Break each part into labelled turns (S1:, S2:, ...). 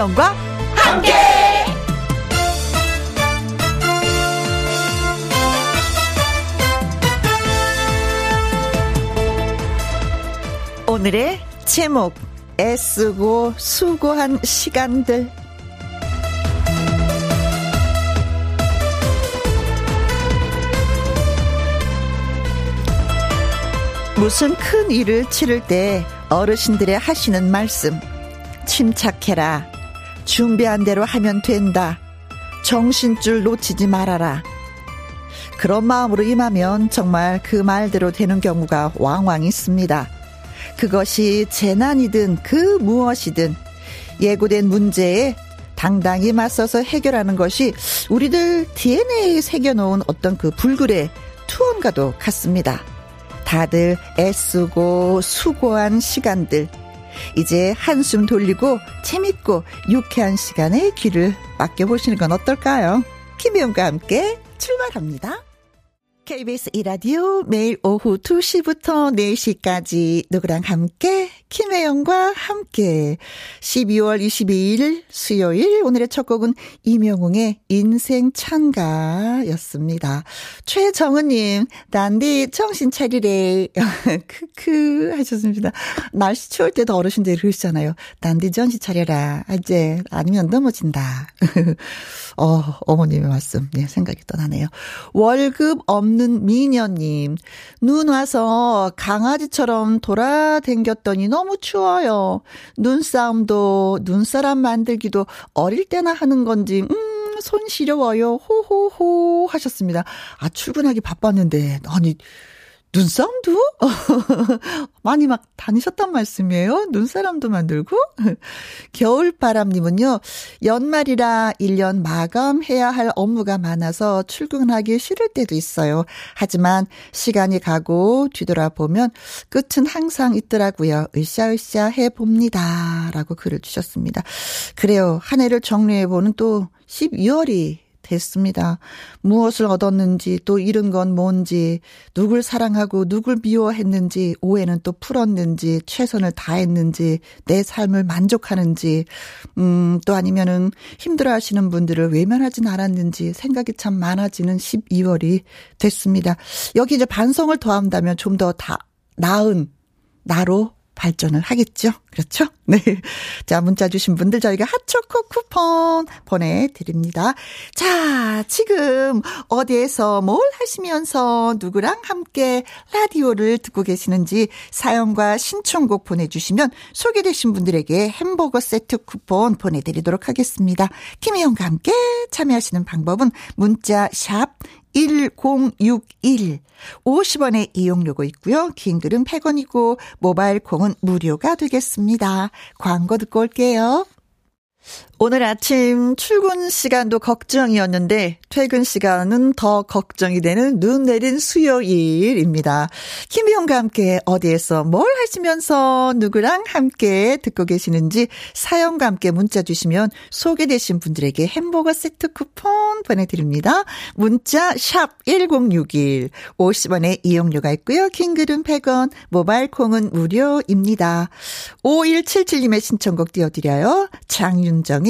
S1: 김혜영과 함께. 오늘의 제목 애쓰고 수고한 시간들. 무슨 큰 일을 치를 때 어르신들의 하시는 말씀. 침착해라 준비한 대로 하면 된다 정신줄 놓치지 말아라 그런 마음으로 임하면 정말 그 말대로 되는 경우가 왕왕 있습니다. 그것이 재난이든 그 무엇이든 예고된 문제에 당당히 맞서서 해결하는 것이 우리들 DNA에 새겨놓은 어떤 그 불굴의 투혼과도 같습니다. 다들 애쓰고 수고한 시간들. 이제 한숨 돌리고 재밌고 유쾌한 시간에 귀를 맡겨보시는 건 어떨까요? 김혜영과 함께 출발합니다. KBS 이라디오 매일 오후 2시부터 4시까지 누구랑 함께 김혜영과 함께 12월 22일 수요일 오늘의 첫 곡은 이명웅의 인생 찬가였습니다. 최정은님 난디 정신 차리래 크크 하셨습니다. 날씨 추울 때도 어르신들이 그러시잖아요. 난디 정신 차려라 이제 아니면 넘어진다. 어 어머님의 말씀 네 생각이 떠나네요. 월급 없는 없는 미녀님. 눈 와서 강아지처럼 돌아댕겼더니 너무 추워요. 눈싸움도, 눈사람 만들기도 어릴 때나 하는 건지, 음, 손 시려워요. 호호호 하셨습니다. 아, 출근하기 바빴는데, 아니, 눈싸움도? 많이 막 다니셨단 말씀이에요? 눈사람도 만들고? 겨울바람님은요, 연말이라 1년 마감해야 할 업무가 많아서 출근하기 싫을 때도 있어요. 하지만 시간이 가고 뒤돌아보면 끝은 항상 있더라고요. 으쌰으쌰 해봅니다. 라고 글을 주셨습니다. 그래요. 한 해를 정리해보는 또 12월이 됐습니다. 무엇을 얻었는지 또 잃은 건 뭔지 누굴 사랑하고 누굴 미워했는지 오해는 또 풀었는지 최선을 다했는지 내 삶을 만족하는지 음 또 아니면은 힘들어하시는 분들을 외면하진 않았는지 생각이 참 많아지는 12월이 됐습니다. 여기 이제 반성을 더한다면 좀 더 다 나은 나로 발전을 하겠죠. 그렇죠? 네. 자, 문자 주신 분들 저희가 핫초코 쿠폰 보내드립니다. 자, 지금 어디에서 뭘 하시면서 누구랑 함께 라디오를 듣고 계시는지 사연과 신청곡 보내주시면 소개되신 분들에게 햄버거 세트 쿠폰 보내드리도록 하겠습니다. 김혜영과 함께 참여하시는 방법은 문자 샵 1061 50원의 이용료가 있고요. 긴 글은 100원이고 모바일 콩은 무료가 되겠습니다. 광고 듣고 올게요. 오늘 아침 출근 시간도 걱정이었는데 퇴근 시간은 더 걱정이 되는 눈 내린 수요일입니다. 김희영과 함께 어디에서 뭘 하시면서 누구랑 함께 듣고 계시는지 사연과 함께 문자 주시면 소개되신 분들에게 햄버거 세트 쿠폰 보내드립니다. 문자 샵 1061, 50원의 이용료가 있고요. 킹글은 100원, 모바일 콩은 무료입니다. 5177님의 신청곡 띄워드려요. 장윤정의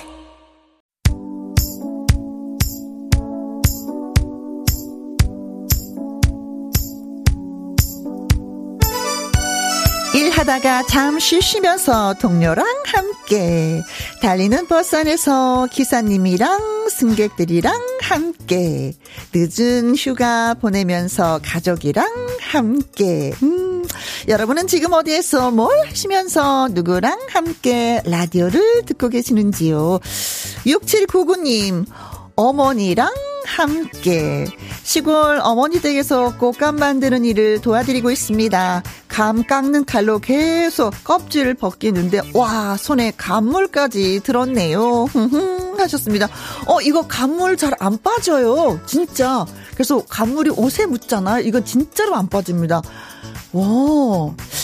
S1: 하다가 잠시 쉬면서 동료랑 함께 달리는 버스 안에서 기사님이랑 승객들이랑 함께 늦은 휴가 보내면서 가족이랑 함께. 음, 여러분은 지금 어디에서 뭘 하시면서 누구랑 함께 라디오를 듣고 계시는지요? 6799님 어머니랑 함께 시골 어머니 댁에서 꽃감 만드는 일을 도와드리고 있습니다. 감 깎는 칼로 계속 껍질을 벗기는데 와 손에 감물까지 들었네요. 하셨습니다. 어, 이거 간물 잘 안 빠져요. 진짜. 그래서 간물이 옷에 묻잖아. 이거 진짜로 안 빠집니다. 와,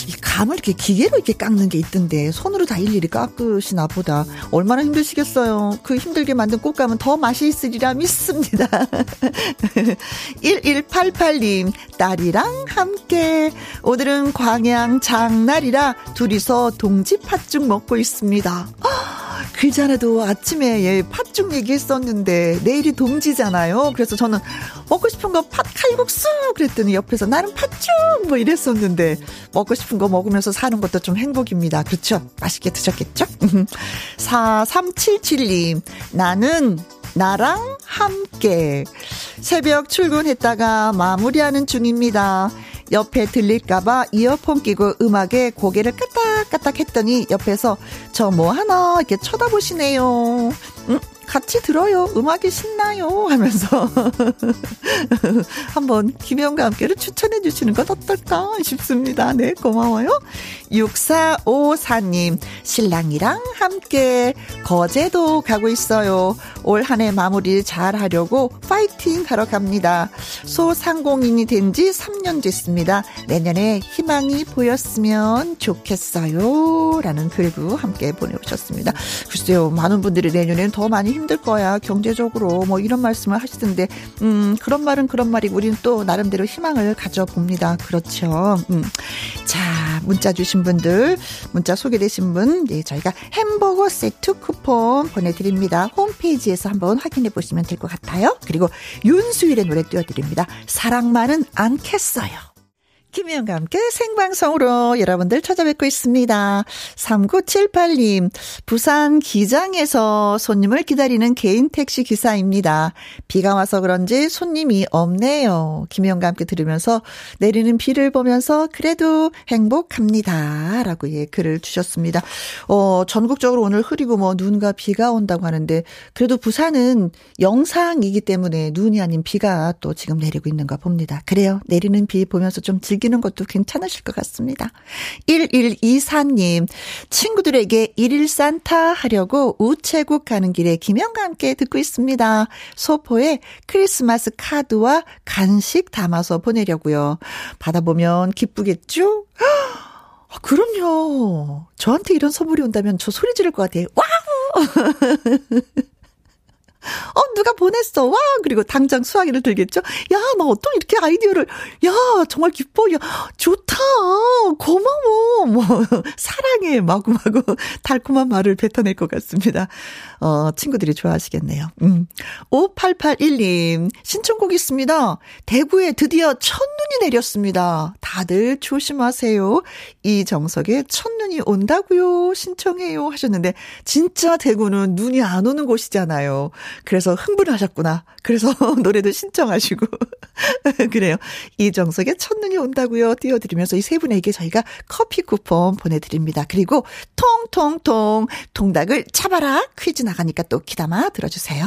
S1: 이 감을 이렇게 기계로 이렇게 깎는 게 있던데 손으로 다 일일이 깎으시나 보다. 얼마나 힘드시겠어요. 그 힘들게 만든 꽃감은 더 맛이 있으리라 믿습니다. 1188님, 딸이랑 함께 오늘은 광양 장날이라 둘이서 동지 팥죽 먹고 있습니다. 그 전에도 아침에 예, 팥죽 얘기했었는데 내일이 동지잖아요. 그래서 저는 먹고 싶은 거 팥 칼국수 그랬더니 옆에서 나는 팥죽 뭐 이랬었는데 먹고 싶은 거 먹으면서 사는 것도 좀 행복입니다. 그렇죠? 맛있게 드셨겠죠? 4377님 나는 나랑 함께 새벽 출근했다가 마무리하는 중입니다. 옆에 들릴까봐 이어폰 끼고 음악에 고개를 까딱까딱 했더니 옆에서 저 뭐 하나 이렇게 쳐다보시네요. 음, 같이 들어요. 음악이 신나요. 하면서 한번 김영과 함께를 추천해 주시는 건 어떨까 싶습니다. 네, 고마워요. 6454님, 신랑이랑 함께 거제도 가고 있어요. 올 한 해 마무리 잘 하려고 파이팅 하러 갑니다. 소상공인이 된 지 3년 됐습니다. 내년에 희망이 보였으면 좋겠어요. 라는 글도 함께 보내오셨습니다. 글쎄요, 많은 분들이 내년에는 더 많이 힘들 거야. 경제적으로 뭐 이런 말씀을 하시던데, 음, 그런 말은 그런 말이고 우리는 또 나름대로 희망을 가져봅니다. 그렇죠. 음. 자, 문자 주신 분들, 문자 소개되신 분, 네, 저희가 햄버거 세트 쿠폰 보내드립니다. 홈페이지에서 한번 확인해 보시면 될 것 같아요. 그리고 윤수일의 노래 띄워드립니다. 사랑만은 않겠어요. 김혜영과 함께 생방송으로 여러분들 찾아뵙고 있습니다. 3978님, 부산 기장에서 손님을 기다리는 개인 택시 기사입니다. 비가 와서 그런지 손님이 없네요. 김혜영과 함께 들으면서 내리는 비를 보면서 그래도 행복합니다. 라고 예, 글을 주셨습니다. 어, 전국적으로 오늘 흐리고 뭐 눈과 비가 온다고 하는데 그래도 부산은 영상이기 때문에 눈이 아닌 비가 또 지금 내리고 있는가 봅니다. 그래요. 내리는 비 보면서 좀 즐, 즐기는 것도 괜찮으실 것 같습니다. 1124님, 친구들에게 일일 산타 하려고 우체국 가는 길에 김영과 함께 듣고 있습니다. 소포에 크리스마스 카드와 간식 담아서 보내려고요. 받아보면 기쁘겠죠? 아, 그럼요. 저한테 이런 선물이 온다면 저 소리 지를 것 같아요. 와우! 어, 누가 보냈어. 와! 그리고 당장 수화기를 들겠죠? 야, 나 어떤 이렇게 아이디어를, 야, 정말 기뻐. 야, 좋다. 고마워. 뭐, 사랑해. 마구마구 달콤한 말을 뱉어낼 것 같습니다. 어, 친구들이 좋아하시겠네요. 음. 5881님, 신청곡 있습니다. 대구에 드디어 첫눈이 내렸습니다. 다들 조심하세요. 이정석의 첫눈이 온다고요. 신청해요. 하셨는데, 진짜 대구는 눈이 안 오는 곳이잖아요. 그래서 흥분하셨구나. 그래서 노래도 신청하시고. 그래요. 이정석의 첫눈이 온다고요. 띄워드리면서 이 세 분에게 저희가 커피 쿠폰 보내드립니다. 그리고 통통통 통닭을 잡아라 퀴즈 나가니까 또 기다마 들어주세요.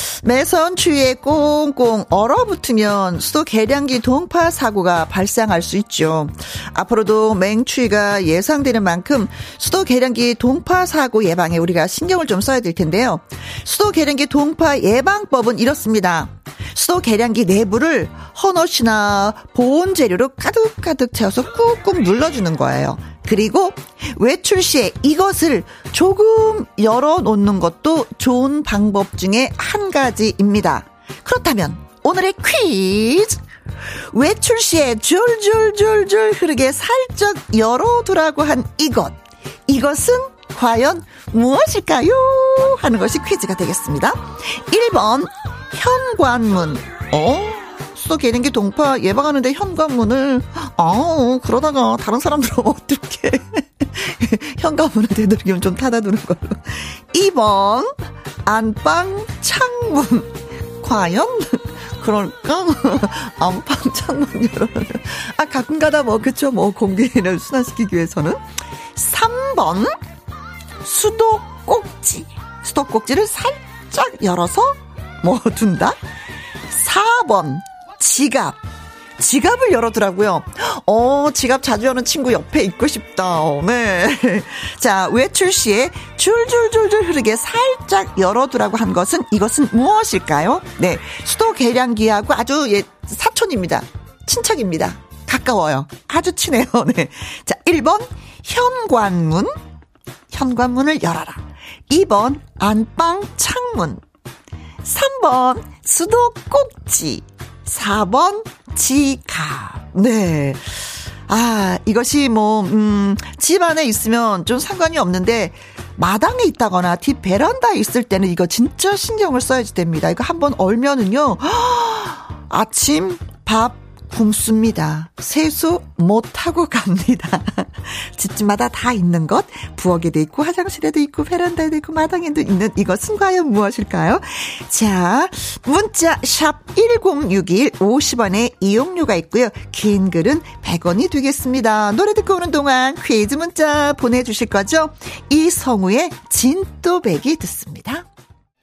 S1: 매선 추위에 꽁꽁 얼어붙으면 수도 계량기 동파 사고가 발생할 수 있죠. 앞으로도 맹추위가 예상되는 만큼 수도 계량기 동파 사고 예방에 우리가 신경을 좀 써야 될 텐데요. 수도 계량기 동파 예방법은 이렇습니다. 수도 계량기 내부를 헌옷이나 보온 재료로 가득가득 채워서 꾹꾹 눌러주는 거예요. 그리고 외출 시에 이것을 조금 열어 놓는 것도 좋은 방법 중에 한 가지입니다. 그렇다면 오늘의 퀴즈! 외출 시에 줄줄줄줄 흐르게 살짝 열어두라고 한 이것. 이것은 과연 무엇일까요? 하는 것이 퀴즈가 되겠습니다. 1번, 현관문. 어? 수도 개는기 동파 예방하는데 현관문을 아 그러다가 다른 사람들은 어떻게 현관문을 되도록이면 좀 닫아두는 걸로. 2번, 안방 창문. 과연? 그럴까? 안방 창문 열어. 아, 가끔 가다 뭐, 그쵸. 뭐, 공기를 순환시키기 위해서는. 3번, 수도 꼭지. 수도 꼭지를 살짝 열어서 뭐 둔다? 4번, 지갑. 지갑을 열어두라고요. 어, 지갑 자주 여는 친구 옆에 있고 싶다. 네. 자, 외출 시에 줄줄줄줄 흐르게 살짝 열어두라고 한 것은 이것은 무엇일까요? 네. 수도 계량기하고 아주 예, 사촌입니다. 친척입니다. 가까워요. 아주 친해요. 네. 자, 1번 현관문. 현관문을 열어라. 2번 안방 창문. 3번 수도 꼭지. 4번 지갑. 네. 아, 이것이 뭐, 음, 집 안에 있으면 좀 상관이 없는데, 마당에 있다거나 뒷 베란다에 있을 때는 이거 진짜 신경을 써야지 됩니다. 이거 한번 얼면은요, 아침 밥 굶습니다. 세수 못하고 갑니다. 집집마다 다 있는 것, 부엌에도 있고, 화장실에도 있고, 베란다에도 있고, 마당에도 있는 이것은 과연 무엇일까요? 자, 문자, 샵 1061, 50원의 이용료가 있고요. 긴 글은 100원이 되겠습니다. 노래 듣고 오는 동안 퀴즈 문자 보내주실 거죠? 이성우의 진또배기 듣습니다.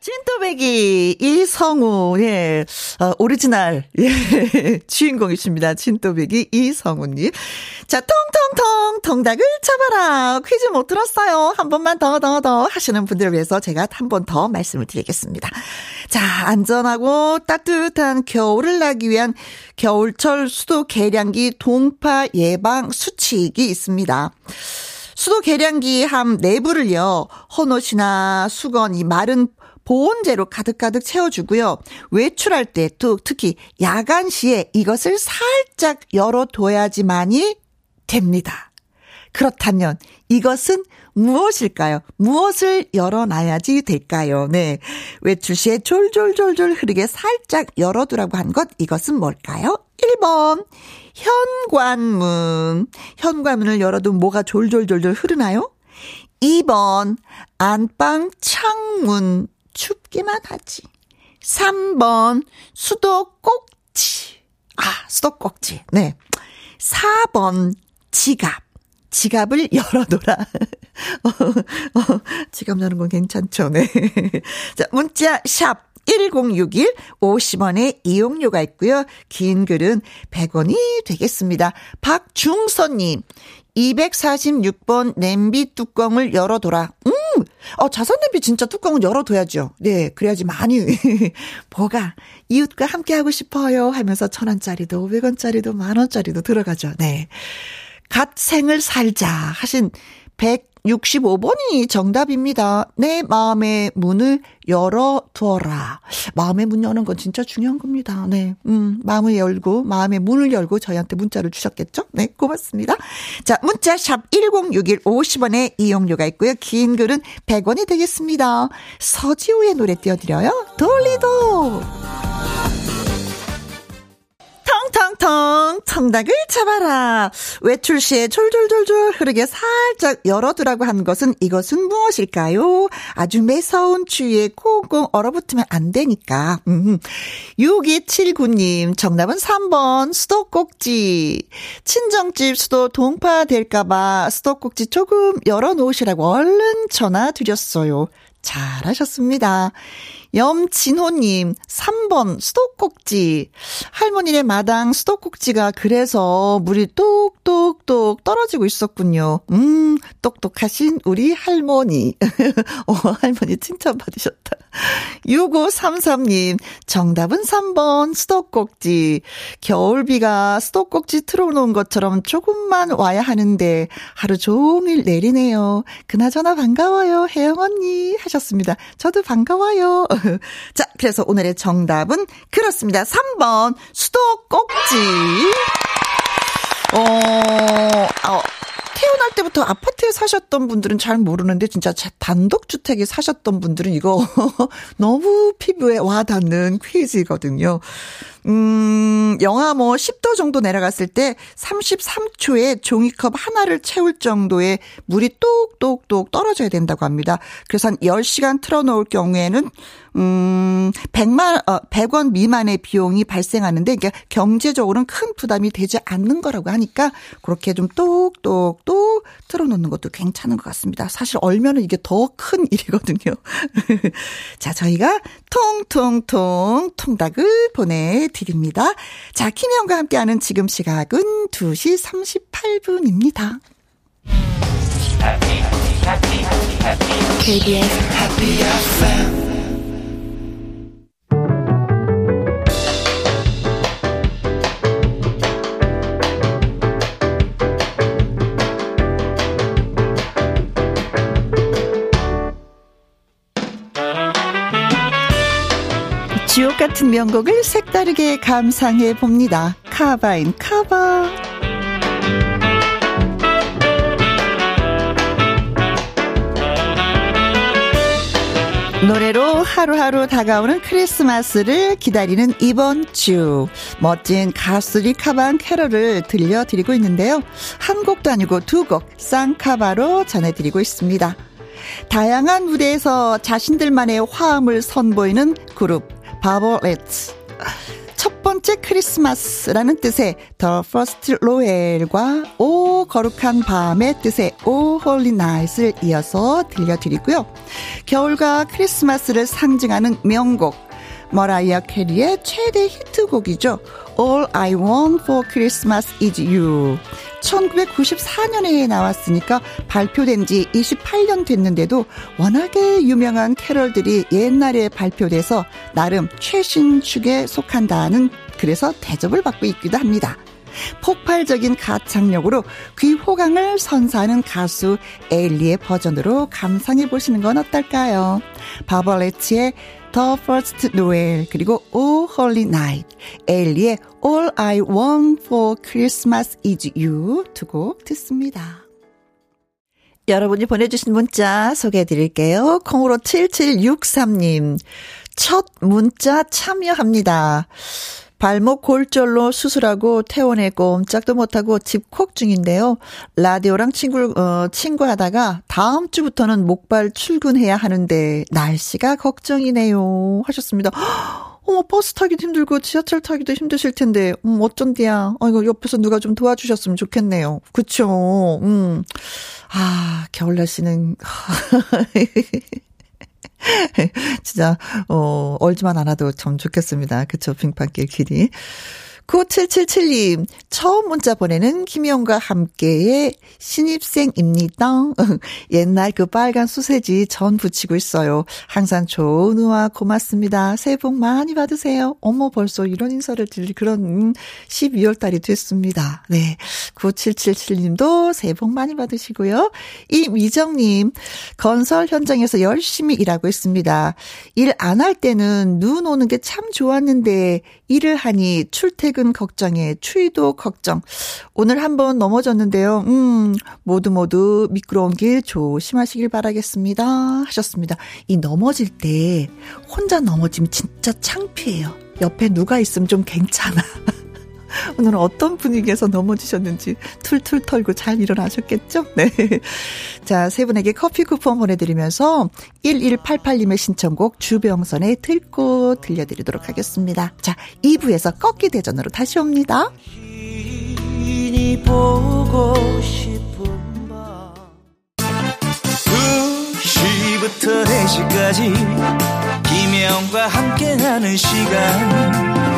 S1: 찐또배기 이성우 예 어, 오리지널 예 주인공이십니다. 찐또배기 이성우님. 자 통통통 통닭을 잡아라 퀴즈 못 들었어요. 한 번만 더 더 더 하시는 분들을 위해서 제가 한 번 더 말씀을 드리겠습니다. 자 안전하고 따뜻한 겨울을 나기 위한 겨울철 수도 계량기 동파 예방 수칙이 있습니다. 수도 계량기 함 내부를요 헌옷이나 수건 이 마른 보온재로 가득가득 채워주고요. 외출할 때또 특히 야간 시에 이것을 살짝 열어둬야지만이 됩니다. 그렇다면 이것은 무엇일까요? 무엇을 열어놔야지 될까요? 네. 외출 시에 졸졸졸졸 흐르게 살짝 열어두라고 한 것, 이것은 뭘까요? 1번. 현관문. 현관문을 열어도 뭐가 졸졸졸졸 흐르나요? 2번. 안방 창문. 춥기만 하지. 3번, 수도꼭지. 아, 수도꼭지. 네. 4번, 지갑. 지갑을 열어둬라. 어, 어, 지갑 여는 건 괜찮죠, 네. 자, 문자, 샵. 1061 50원의 이용료가 있고요. 긴 글은 100원이 되겠습니다. 박중선님 246번 냄비 뚜껑을 열어둬라. 음! 어, 자선 냄비 진짜 뚜껑은 열어둬야죠. 네, 그래야지 많이, 뭐가, 이웃과 함께 하고 싶어요 하면서 천 원짜리도, 오백 원짜리도, 만 원짜리도 들어가죠. 네. 갓 생을 살자 하신 165번이 정답입니다. 내 마음의 문을 열어두어라. 마음의 문 여는 건 진짜 중요한 겁니다. 네. 음, 마음을 열고, 마음의 문을 열고 저희한테 문자를 주셨겠죠? 네, 고맙습니다. 자, 문자 샵 1061 50원의 이용료가 있고요. 긴 글은 100원이 되겠습니다. 서지호의 노래 띄워드려요. 돌리도! 텅텅텅 청닭을 잡아라. 외출 시에 졸졸졸졸 흐르게 살짝 열어두라고 한 것은 이것은 무엇일까요? 아주 매서운 추위에 꽁꽁 얼어붙으면 안 되니까. 음. 6279님 정답은 3번 수도꼭지. 친정집 수도 동파될까봐 수도꼭지 조금 열어놓으시라고 얼른 전화 드렸어요. 잘하셨습니다. 염진호님, 3번, 수도꼭지. 할머니네 마당 수도꼭지가 그래서 물이 똑똑똑 떨어지고 있었군요. 음, 똑똑하신 우리 할머니. 어, 할머니 칭찬받으셨다. 6533님, 정답은 3번, 수도꼭지. 겨울비가 수도꼭지 틀어놓은 것처럼 조금만 와야 하는데 하루 종일 내리네요. 그나저나 반가워요, 혜영 언니. 하셨습니다. 저도 반가워요. 자, 그래서 오늘의 정답은 그렇습니다. 3번 수도꼭지. 어, 어, 태어날 때부터 아파트에 사셨던 분들은 잘 모르는데 진짜 단독주택에 사셨던 분들은 이거 너무 피부에 와 닿는 퀴즈거든요. 음, 영하 뭐 10도 정도 내려갔을 때 33초에 종이컵 하나를 채울 정도의 물이 똑똑똑 떨어져야 된다고 합니다. 그래서 한 10시간 틀어놓을 경우에는 음, 100만, 어, 100원 미만의 비용이 발생하는데, 이게 경제적으로는 큰 부담이 되지 않는 거라고 하니까, 그렇게 좀 똑똑똑 틀어놓는 것도 괜찮은 것 같습니다. 사실 얼면은 이게 더 큰 일이거든요. 자, 저희가 통통통 통닭을 보내 드립니다. 자, 김혜영과 함께하는 지금 시각은 2시 38분입니다. KBS Happy FM 지옥 같은 명곡을 색다르게 감상해 봅니다. 카바인 카바. 노래로 하루하루 다가오는 크리스마스를 기다리는 이번 주 멋진 가수들이 커버한 캐럴을 들려드리고 있는데요. 한 곡도 아니고 두 곡 쌍카바로 전해드리고 있습니다. 다양한 무대에서 자신들만의 화음을 선보이는 그룹 바버렛츠. 첫 번째 크리스마스라는 뜻의 The First Noel과 오 거룩한 밤의 뜻의 O Holy Night을 이어서 들려드리고요. 겨울과 크리스마스를 상징하는 명곡 머라이어 캐리의 최대 히트곡이죠. All I Want for Christmas is You. 1994년에 나왔으니까 발표된 지 28년 됐는데도 워낙에 유명한 캐럴들이 옛날에 발표돼서 나름 최신축에 속한다는 그래서 대접을 받고 있기도 합니다. 폭발적인 가창력으로 귀호강을 선사하는 가수 에일리의 버전으로 감상해 보시는 건 어떨까요? 바벌레치의 The First Noel 그리고 O Holy Night 엘리의 All I Want for Christmas is You 두 곡 듣습니다. 여러분이 보내주신 문자 소개해 드릴게요. 콩으로 7763님 첫 문자 참여합니다. 발목 골절로 수술하고 퇴원해 꼼짝도 못하고 집콕 중인데요. 라디오랑 친구, 어, 친구하다가 다음 주부터는 목발 출근해야 하는데 날씨가 걱정이네요. 하셨습니다. 어머, 버스 타기도 힘들고 지하철 타기도 힘드실 텐데, 음, 어쩐디야. 어, 이거 옆에서 누가 좀 도와주셨으면 좋겠네요. 그쵸. 음. 아, 겨울 날씨는. 진짜, 어, 얼지만 않아도 참 좋겠습니다. 그쵸, 빙판길 길이. 9777님, 처음 문자 보내는 김영과 함께의 신입생입니다. 옛날 그 빨간 소세지 전 부치고 있어요. 항상 좋은 의화 고맙습니다. 새해 복 많이 받으세요. 어머, 벌써 이런 인사를 드릴 그런 12월 음, 달이 됐습니다. 네. 9777님도 새해 복 많이 받으시고요. 이미정님, 건설 현장에서 열심히 일하고 있습니다. 일 안 할 때는 눈 오는 게 참 좋았는데, 일을 하니 출퇴근 걱정에 추위도 걱정. 오늘 한번 넘어졌는데요. 음, 모두 모두 미끄러운 길 조심하시길 바라겠습니다. 하셨습니다. 이 넘어질 때 혼자 넘어지면 진짜 창피해요. 옆에 누가 있으면 좀 괜찮아. 오늘은 어떤 분위기에서 넘어지셨는지 툴툴 털고 잘 일어나셨겠죠? 네. 자, 세 분에게 커피 쿠폰 보내드리면서 1188님의 신청곡 주병선의 들꽃 들려드리도록 하겠습니다. 자, 2부에서 꺾기 대전으로 다시 옵니다. 보고 싶은 밤 2시부터 4시까지 김혜영과 함께하는 시간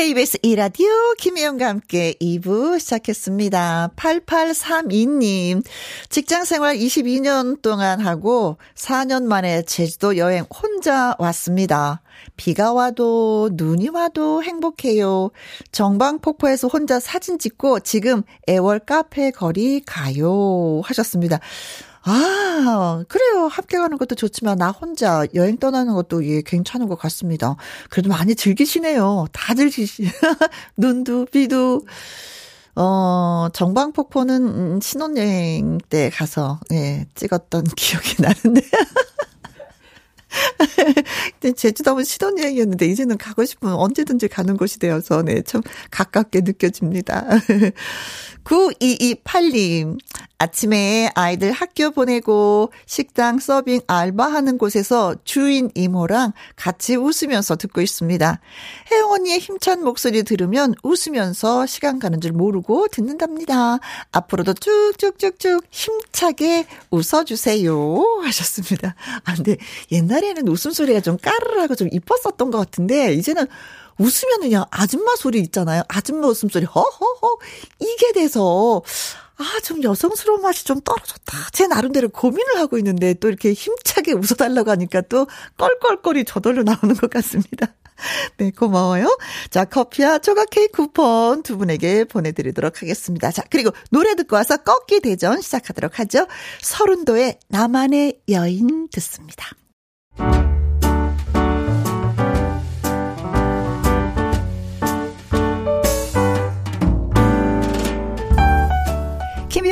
S1: KBS 이라디오 김혜영과 함께 2부 시작했습니다. 8832님, 직장 생활 22년 동안 하고 4년 만에 제주도 여행 혼자 왔습니다. 비가 와도 눈이 와도 행복해요. 정방폭포에서 혼자 사진 찍고 지금 애월 카페 거리 가요. 하셨습니다. 아, 그래요. 가는 것도 좋지만 나 혼자 여행 떠나는 것도 예, 괜찮은 것 같습니다. 그래도 많이 즐기시네요. 다들 즐시, 눈도, 비도. 어, 정방폭포는 음, 신혼여행 때 가서, 예, 찍었던 기억이 나는데. 제주도는 신혼여행이었는데 이제는 가고 싶으면 언제든지 가는 곳이 되어서 네, 참 가깝게 느껴집니다. 9228님, 아침에 아이들 학교 보내고 식당 서빙 알바하는 곳에서 주인 이모랑 같이 웃으면서 듣고 있습니다. 혜영 언니의 힘찬 목소리 들으면 웃으면서 시간 가는 줄 모르고 듣는답니다. 앞으로도 쭉쭉쭉쭉 힘차게 웃어주세요. 하셨습니다. 아, 근데 옛날에는 웃음소리가 좀 까르르하고 좀 이뻤었던 것 같은데, 이제는 웃으면 그냥 아줌마 소리 있잖아요. 아줌마 웃음소리, 허허허. 이게 돼서, 아, 좀 여성스러운 맛이 좀 떨어졌다. 제 나름대로 고민을 하고 있는데 또 이렇게 힘차게 웃어달라고 하니까 또 껄껄거리 저절로 나오는 것 같습니다. 네, 고마워요. 자, 커피와 조각 케이크 쿠폰 두 분에게 보내드리도록 하겠습니다. 자, 그리고 노래 듣고 와서 꺾기 대전 시작하도록 하죠. 서른도의 나만의 여인 듣습니다.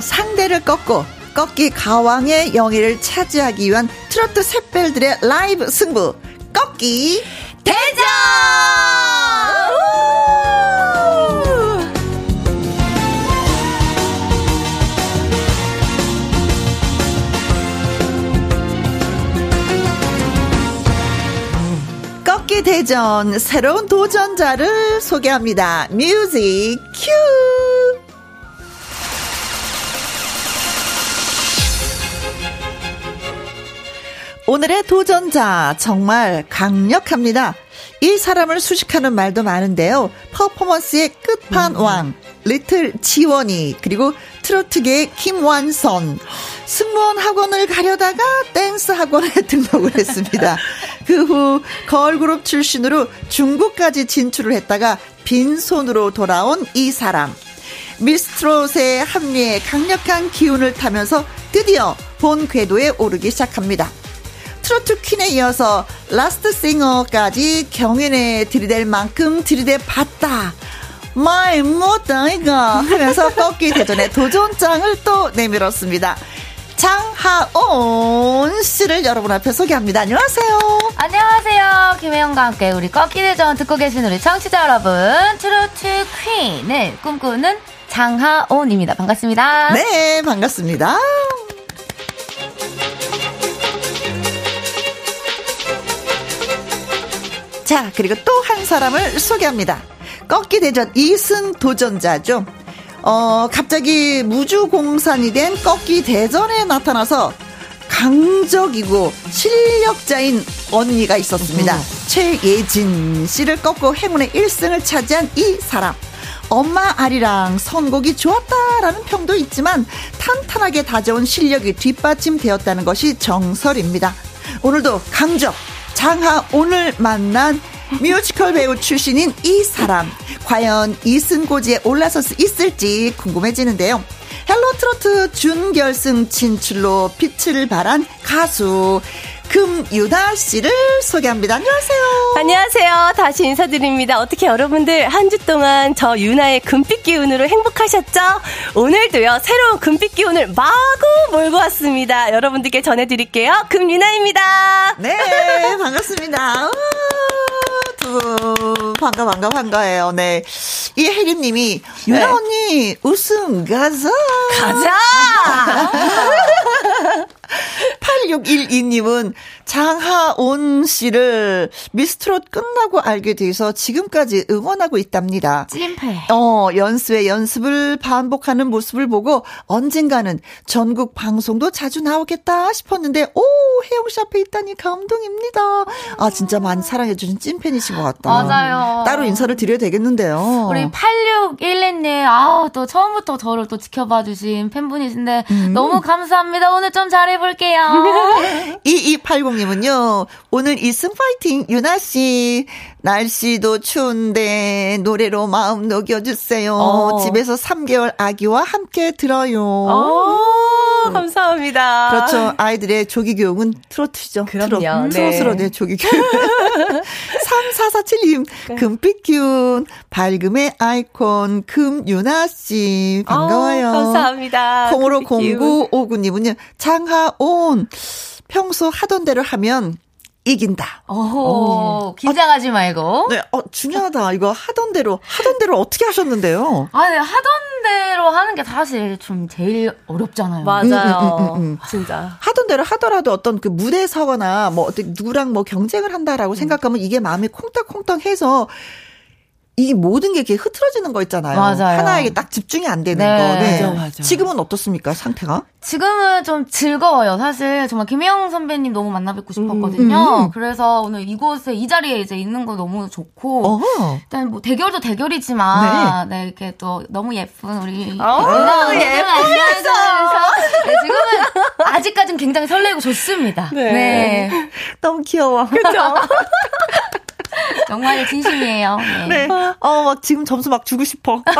S1: 상대를 꺾고 꺾기 가왕의 영예를 차지하기 위한 트로트 샛별들의 라이브 승부. 꺾기 대전! 꺾기 대전 새로운 도전자를 소개합니다. 뮤직 큐 오늘의 도전자 정말 강력합니다. 이 사람을 수식하는 말도 많은데요. 퍼포먼스의 끝판왕 리틀 지원이 그리고 트로트계의 김완선 승무원 학원을 가려다가 댄스 학원에 등록을 했습니다. 그 후 걸그룹 출신으로 중국까지 진출을 했다가 빈손으로 돌아온 이 사람 미스트롯의 합리에 강력한 기운을 타면서 드디어 본 궤도에 오르기 시작합니다. 트로트 퀸에 이어서 라스트 싱어까지 경연에 들이댈 만큼 들이대 봤다. 마이 무따 이거 하면서 꺾기 대전에 도전장을 또 내밀었습니다. 장하온 씨를 여러분 앞에 소개합니다. 안녕하세요.
S2: 안녕하세요. 김혜영과 함께 우리 꺾기 대전 듣고 계신 우리 청취자 여러분. 트로트 퀸을 꿈꾸는 장하온입니다. 반갑습니다.
S1: 네, 반갑습니다. 자, 그리고 또 한 사람을 소개합니다. 꺾기 대전 2승 도전자죠. 어, 갑자기 무주공산이 된 꺾기 대전에 나타나서 강적이고 실력자인 언니가 있었습니다. 음. 최예진 씨를 꺾고 행운의 1승을 차지한 이 사람. 엄마 아리랑 선곡이 좋았다라는 평도 있지만 탄탄하게 다져온 실력이 뒷받침되었다는 것이 정설입니다. 오늘도 강적 장하온을 만난 뮤지컬 배우 출신인 이 사람 과연 이승고지에 올라설 수 있을지 궁금해지는데요. 헬로 트로트 준결승 진출로 빛을 발한 가수 금윤아 씨를 소개합니다. 안녕하세요.
S3: 안녕하세요. 다시 인사드립니다. 어떻게 여러분들 한 주 동안 저 유나의 금빛 기운으로 행복하셨죠? 오늘도요, 새로운 금빛 기운을 마구 몰고 왔습니다. 여러분들께 전해드릴게요. 금유나입니다.
S1: 네, 반갑습니다. 두 반가 반가 반가해요. 네. 이 혜림 님이 유나 네. 언니 우승 가자.
S3: 가자.
S1: 8612님은 장하온 씨를 미스트롯 끝나고 알게 돼서 지금까지 응원하고 있답니다.
S2: 찐패.
S1: 어, 연습에 연습을 반복하는 모습을 보고 언젠가는 전국 방송도 자주 나오겠다 싶었는데, 오, 혜영 씨 앞에 있다니 감동입니다. 아, 진짜 많이 사랑해주신 찐팬이신 것 같다.
S2: 맞아요.
S1: 따로 인사를 드려야 되겠는데요.
S2: 우리 8612님, 아, 또 처음부터 저를 또 지켜봐주신 팬분이신데, 음. 너무 감사합니다. 오늘 좀 잘해 볼게요.
S1: 2280님은요, 오늘 이승 파이팅, 유나씨. 날씨도 추운데 노래로 마음 녹여주세요. 어. 집에서 3개월 아기와 함께 들어요. 어,
S3: 감사합니다.
S1: 그렇죠. 아이들의 조기 교육은 트로트죠.
S3: 그럼요. 트로,
S1: 네. 트로트로 네, 조기 교육. 3447님, 금빛 기운, 밝음의 아이콘, 금유나씨. 반가워요.
S3: 어, 감사합니다.
S1: 콩으로 0959님은요, 장하온. 평소 하던 대로 하면 이긴다.
S2: 오, 긴장하지 말고.
S1: 네, 어, 중요하다. 이거 하던 대로, 하던 대로 어떻게 하셨는데요?
S2: 아, 네, 하던 대로 하는 게 사실 좀 제일 어렵잖아요.
S3: 맞아요. 음, 음, 음, 음, 진짜.
S1: 하던 대로 하더라도 어떤 그 무대에 서거나 뭐 어떻게 누구랑 뭐 경쟁을 한다라고 음. 생각하면 이게 마음이 콩닥콩닥 해서 이 모든 게 이렇게 흐트러지는 거 있잖아요.
S2: 맞아요.
S1: 하나에게 딱 집중이 안 되는 네. 거. 네. 맞아, 맞아. 지금은 어떻습니까, 상태가?
S2: 지금은 좀 즐거워요. 사실 정말 김혜영 선배님 너무 만나 뵙고 싶었거든요. 음, 음. 그래서 오늘 이곳에 이 자리에 이제 있는 거 너무 좋고 어허. 일단 뭐 대결도 대결이지만 네. 네 이렇게 또 너무 예쁜 우리
S3: 어, 예쁘면서
S2: 네, 지금은 아직까지는 굉장히 설레고 좋습니다. 네. 네.
S1: 너무 귀여워.
S3: 그렇죠.
S2: 정말 진심이에요.
S1: 네. 네. 어, 막 지금 점수 막 주고 싶어.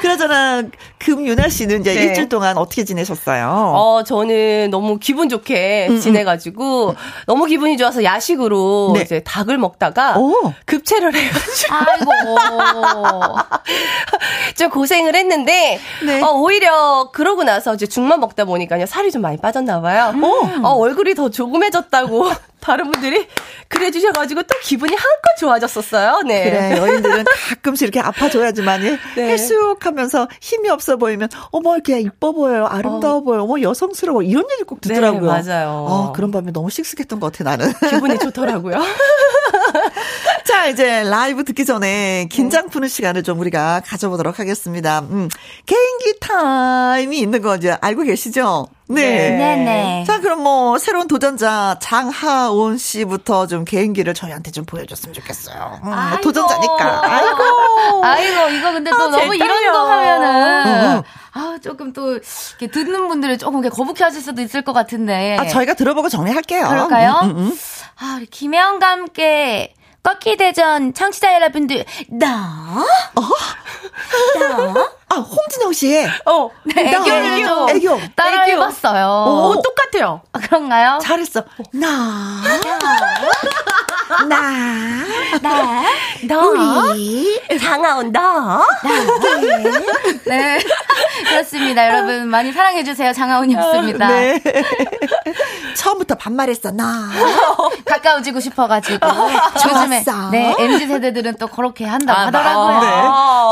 S1: 그러잖아 금윤아 씨는 이제 네. 일주일 동안 어떻게 지내셨어요?
S3: 어, 저는 너무 기분 좋게 음, 음. 지내가지고 음. 너무 기분이 좋아서 야식으로 네. 이제 닭을 먹다가 오. 급체를 해가지고.
S2: 아이고.
S3: 좀 고생을 했는데 네. 어, 오히려 그러고 나서 이제 죽만 먹다 보니까 살이 좀 많이 빠졌나 봐요. 음. 어, 얼굴이 더 조금해졌다고 다른 분들이 그래 주셔가지고 또 기분이 한껏 좋아졌었어요. 네.
S1: 그래 여인들은 가끔씩 이렇게 아파줘야지만 네. 헬쑥하면서 힘이 없어 보이면 어머 이렇게 이뻐 보여요, 아름다워 어. 보여, 어머 여성스러워 이런 얘기 꼭 듣더라고요. 네,
S3: 맞아요.
S1: 어, 그런 밤에 너무 씩씩했던 것 같아 나는.
S3: 기분이 좋더라고요.
S1: 자 이제 라이브 듣기 전에 긴장 푸는 시간을 좀 우리가 가져보도록 하겠습니다. 음, 개인기 타임이 있는 거 이제 알고 계시죠? 네.
S2: 네네. 네.
S1: 자, 그럼 뭐, 새로운 도전자 장하온 씨부터 좀 개인기를 저희한테 좀 보여줬으면 좋겠어요. 음, 아이고. 도전자니까.
S2: 아이고. 아이고, 이거 근데 또 아, 너무 이런 거 하면은. 어. 아, 조금 또, 이렇게 듣는 분들이 조금 거북해 하실 수도 있을 것 같은데.
S1: 아, 저희가 들어보고 정리할게요.
S2: 그럴까요? 음, 음, 음. 아, 우리 김혜영과 함께 꺾기 대전 청취자 여러분들, 나? 어?
S1: 나? 아, 홍진영 씨의. 어,
S2: 네, 애교를 좀 애교. 따라해봤어요.
S3: 오, 똑같아요.
S2: 아, 그런가요?
S1: 잘했어. 나. 나.
S2: 나.
S3: 너. 우리. 장아온 너.
S2: 네. 네. 그렇습니다. 여러분, 많이 사랑해주세요. 장아온이었습니다. 네.
S1: 처음부터 반말했어, 나.
S2: 가까워지고 싶어가지고. 요즘에. 네, MZ세대들은 또 그렇게 한다고 아, 하더라고요. 네.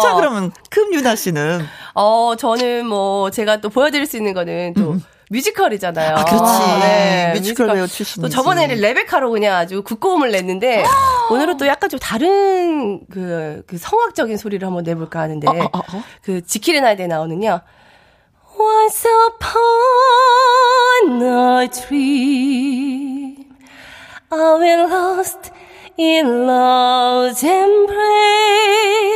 S1: 자, 그러면 금유나 씨는?
S3: 어, 저는 뭐, 제가 또 보여드릴 수 있는 거는 또, 음. 뮤지컬이잖아요.
S1: 아, 그렇지. 네, 뮤지컬 배우 출신. 또
S3: 저번에는 레베카로 그냥 아주 극고음을 냈는데 오늘은 또 약간 좀 다른 그, 그 성악적인 소리를 한번 내볼까 하는데 어, 어, 어, 어. 그 지킬 앤 하이드에 나오는요. Once upon a dream, I was lost in love's embrace.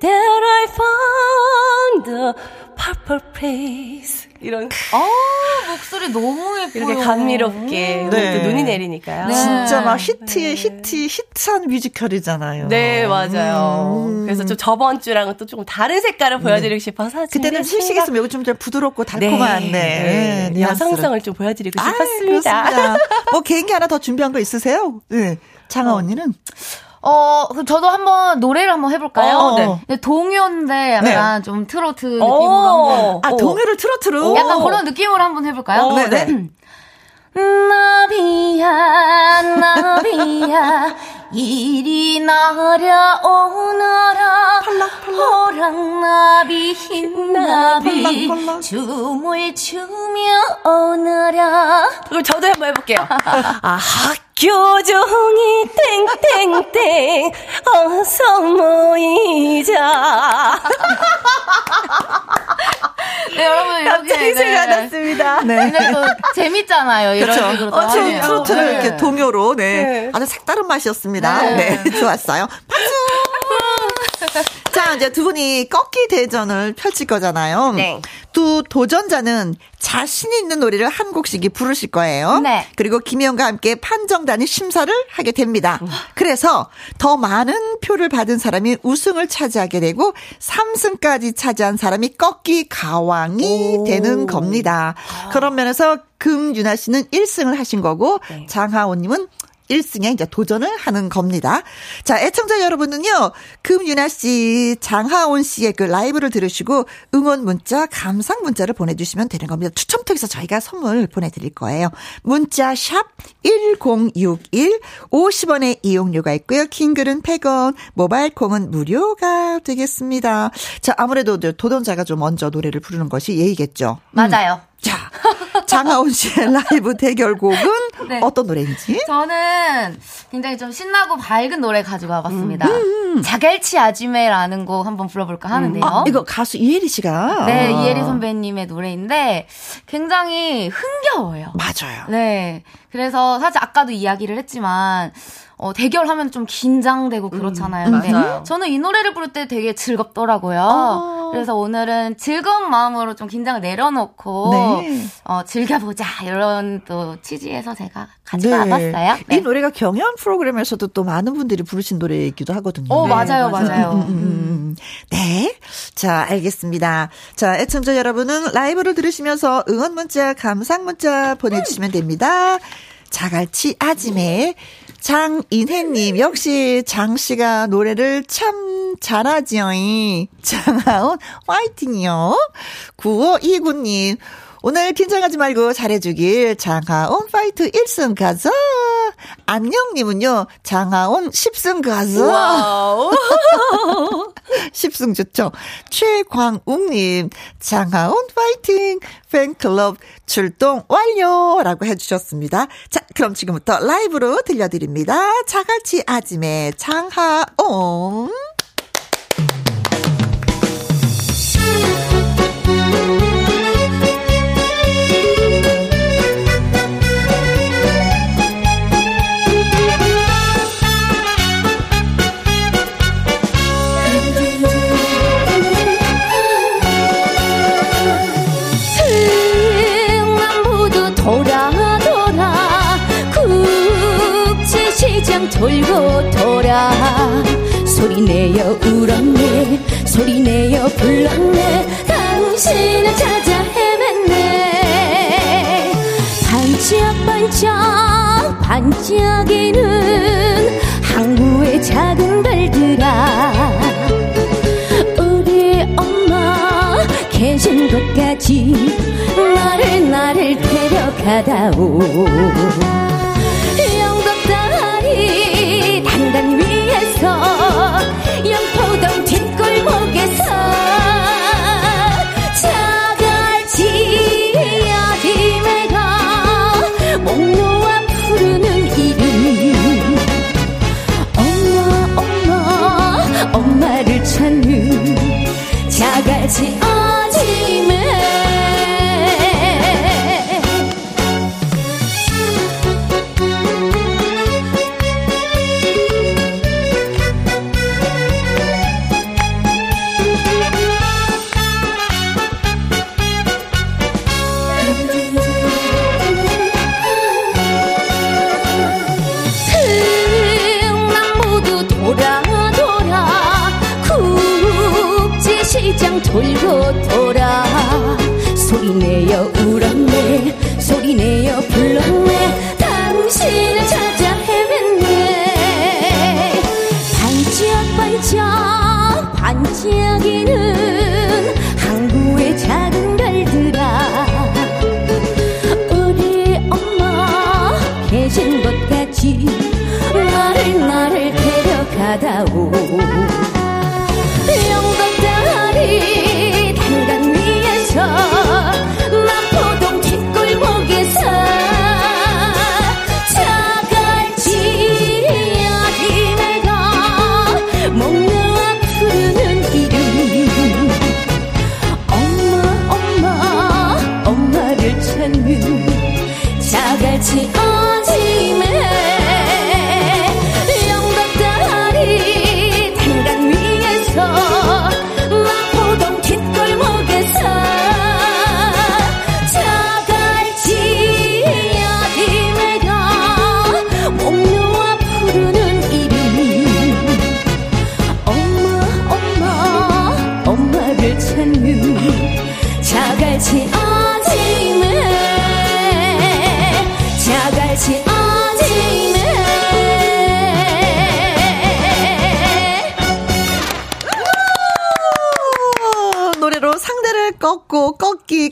S3: There I found the perfect place. 이런.
S2: 아, 목소리 너무 예뻐요.
S3: 이렇게 감미롭게. 네. 또 눈이 내리니까요.
S1: 네. 진짜 막 히트의 히트, 히트한 뮤지컬이잖아요.
S3: 네, 맞아요. 음. 그래서 좀 저번 주랑은 또 조금 다른 색깔을 보여드리고 네. 싶어서.
S1: 그때는 실시했으면 여기 좀 부드럽고 달콤한, 네. 네.
S3: 네. 여성성을 좀 보여드리고 싶었습니다.
S1: 아, 뭐 개인기 하나 더 준비한 거 있으세요? 네. 장아 어. 언니는?
S2: 어, 저도 한번 노래를 한번 해볼까요? 어, 네. 동요인데 약간 네. 좀 트로트 느낌으로 한번.
S1: 아, 동요를 트로트로?
S2: 약간 그런 느낌으로 한번 해볼까요? 어, 네. 네. 나비야, 나비야, 이리 날아오너라. 호랑나비, 흰나비, 춤을 추며 오너라.
S3: 그럼 저도 한번 해볼게요. 아, 교종이 땡땡땡 어서 모이자.
S2: 네, 여러분 이렇게
S1: 네. 생각났습니다.
S2: 네. 또 재밌잖아요. 이런 그렇죠. 식으로. 어,
S1: 트로트를 네. 이렇게 동요로 네. 네. 아주 색다른 맛이었습니다. 네, 네 좋았어요. 박수. 자, 이제 두 분이 꺾기 대전을 펼칠 거잖아요. 네. 두 도전자는 자신 있는 노래를 한 곡씩 부르실 거예요. 네. 그리고 김희영과 함께 판정단이 심사를 하게 됩니다. 그래서 더 많은 표를 받은 사람이 우승을 차지하게 되고 3승까지 차지한 사람이 꺾기 가왕이 오. 되는 겁니다. 그런 면에서 금윤아 씨는 1승을 하신 거고 네. 장하오님은 1승에 이제 도전을 하는 겁니다. 자, 애청자 여러분은요, 금윤아 씨, 장하온 씨의 그 라이브를 들으시고 응원 문자, 감상 문자를 보내주시면 되는 겁니다. 추첨 통해서 저희가 선물 보내드릴 거예요. 문자 샵 1061, 50원의 이용료가 있고요. 킹글은 100원, 모바일 콩은 무료가 되겠습니다. 자, 아무래도 도전자가 좀 먼저 노래를 부르는 것이 예의겠죠.
S2: 맞아요. 음.
S1: 자, 장하온 씨의 라이브 대결곡은 네. 어떤 노래인지?
S2: 저는 굉장히 좀 신나고 밝은 노래 가지고 와봤습니다. 음, 음. 음. 자갈치 아지매라는 곡 한번 불러볼까 하는데요. 음. 아,
S1: 이거 가수 이혜리 씨가?
S2: 네, 이혜리 선배님의 노래인데 굉장히 흥겨워요.
S1: 맞아요.
S2: 네. 그래서 사실 아까도 이야기를 했지만 어, 대결하면 좀 긴장되고 음, 그렇잖아요. 음, 근데 맞아요. 저는 이 노래를 부를 때 되게 즐겁더라고요. 어. 그래서 오늘은 즐거운 마음으로 좀 긴장을 내려놓고 네. 어, 즐겨보자 이런 또 취지에서 제가 가지고 네. 와봤어요.
S1: 네. 이 노래가 경연 프로그램에서도 또 많은 분들이 부르신 노래이기도 하거든요.
S2: 어, 맞아요, 맞아요. 음, 음,
S1: 음, 네. 자, 알겠습니다. 자, 애청자 여러분은 라이브를 들으시면서 응원 문자, 감상 문자 보내주시면 됩니다. 자갈치 아지매 장인혜님, 역시 장 씨가 노래를 참 잘하지요. 장하온, 화이팅이요. 9529님, 오늘 긴장하지 말고 잘해주길 장하온 파이팅 1승 가자. 안녕님은요, 장하온 10승 가자. 10승 좋죠. 최광욱님, 장하온 파이팅! 팬클럽 출동 완료 라고 해주셨습니다. 자, 그럼 지금부터 라이브로 들려드립니다. 자갈치 아짐의 장하온.
S4: 소리내어 울었네. 소리내어 불렀네. 당신을 찾아 헤맸네. 반짝반짝 반짝이는 항구의 작은 별들아. 우리 엄마 계신 곳까지 나를 나를 데려가다오 자 돌고 돌아 소리내어 울었네 소리내어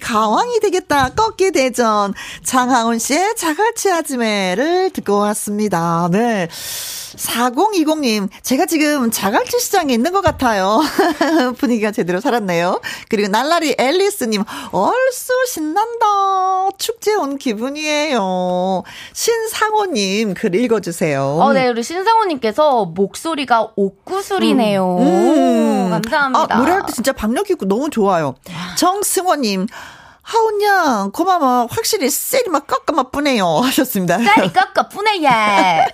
S1: 가왕이 되겠다. 꺾기 대전. 장하온 씨의 자갈치 아지매를 듣고 왔습니다. 네. 4020님, 제가 지금 자갈치 시장에 있는 것 같아요. 분위기가 제대로 살았네요. 그리고 날라리 앨리스님, 얼쑤 신난다. 축제 온 기분이에요. 신상호님, 글 읽어주세요.
S2: 어, 네, 우리 신상호님께서 목소리가 옥구슬이네요.
S1: 음. 음.
S2: 감사합니다.
S1: 아, 노래할 때 진짜 박력 있고 너무 좋아요. 정승호님, 하온양, 고마워. 확실히 셀이만 깎아만 뿌네요. 하셨습니다.
S2: 쌀이 깎아 뿌네, 예.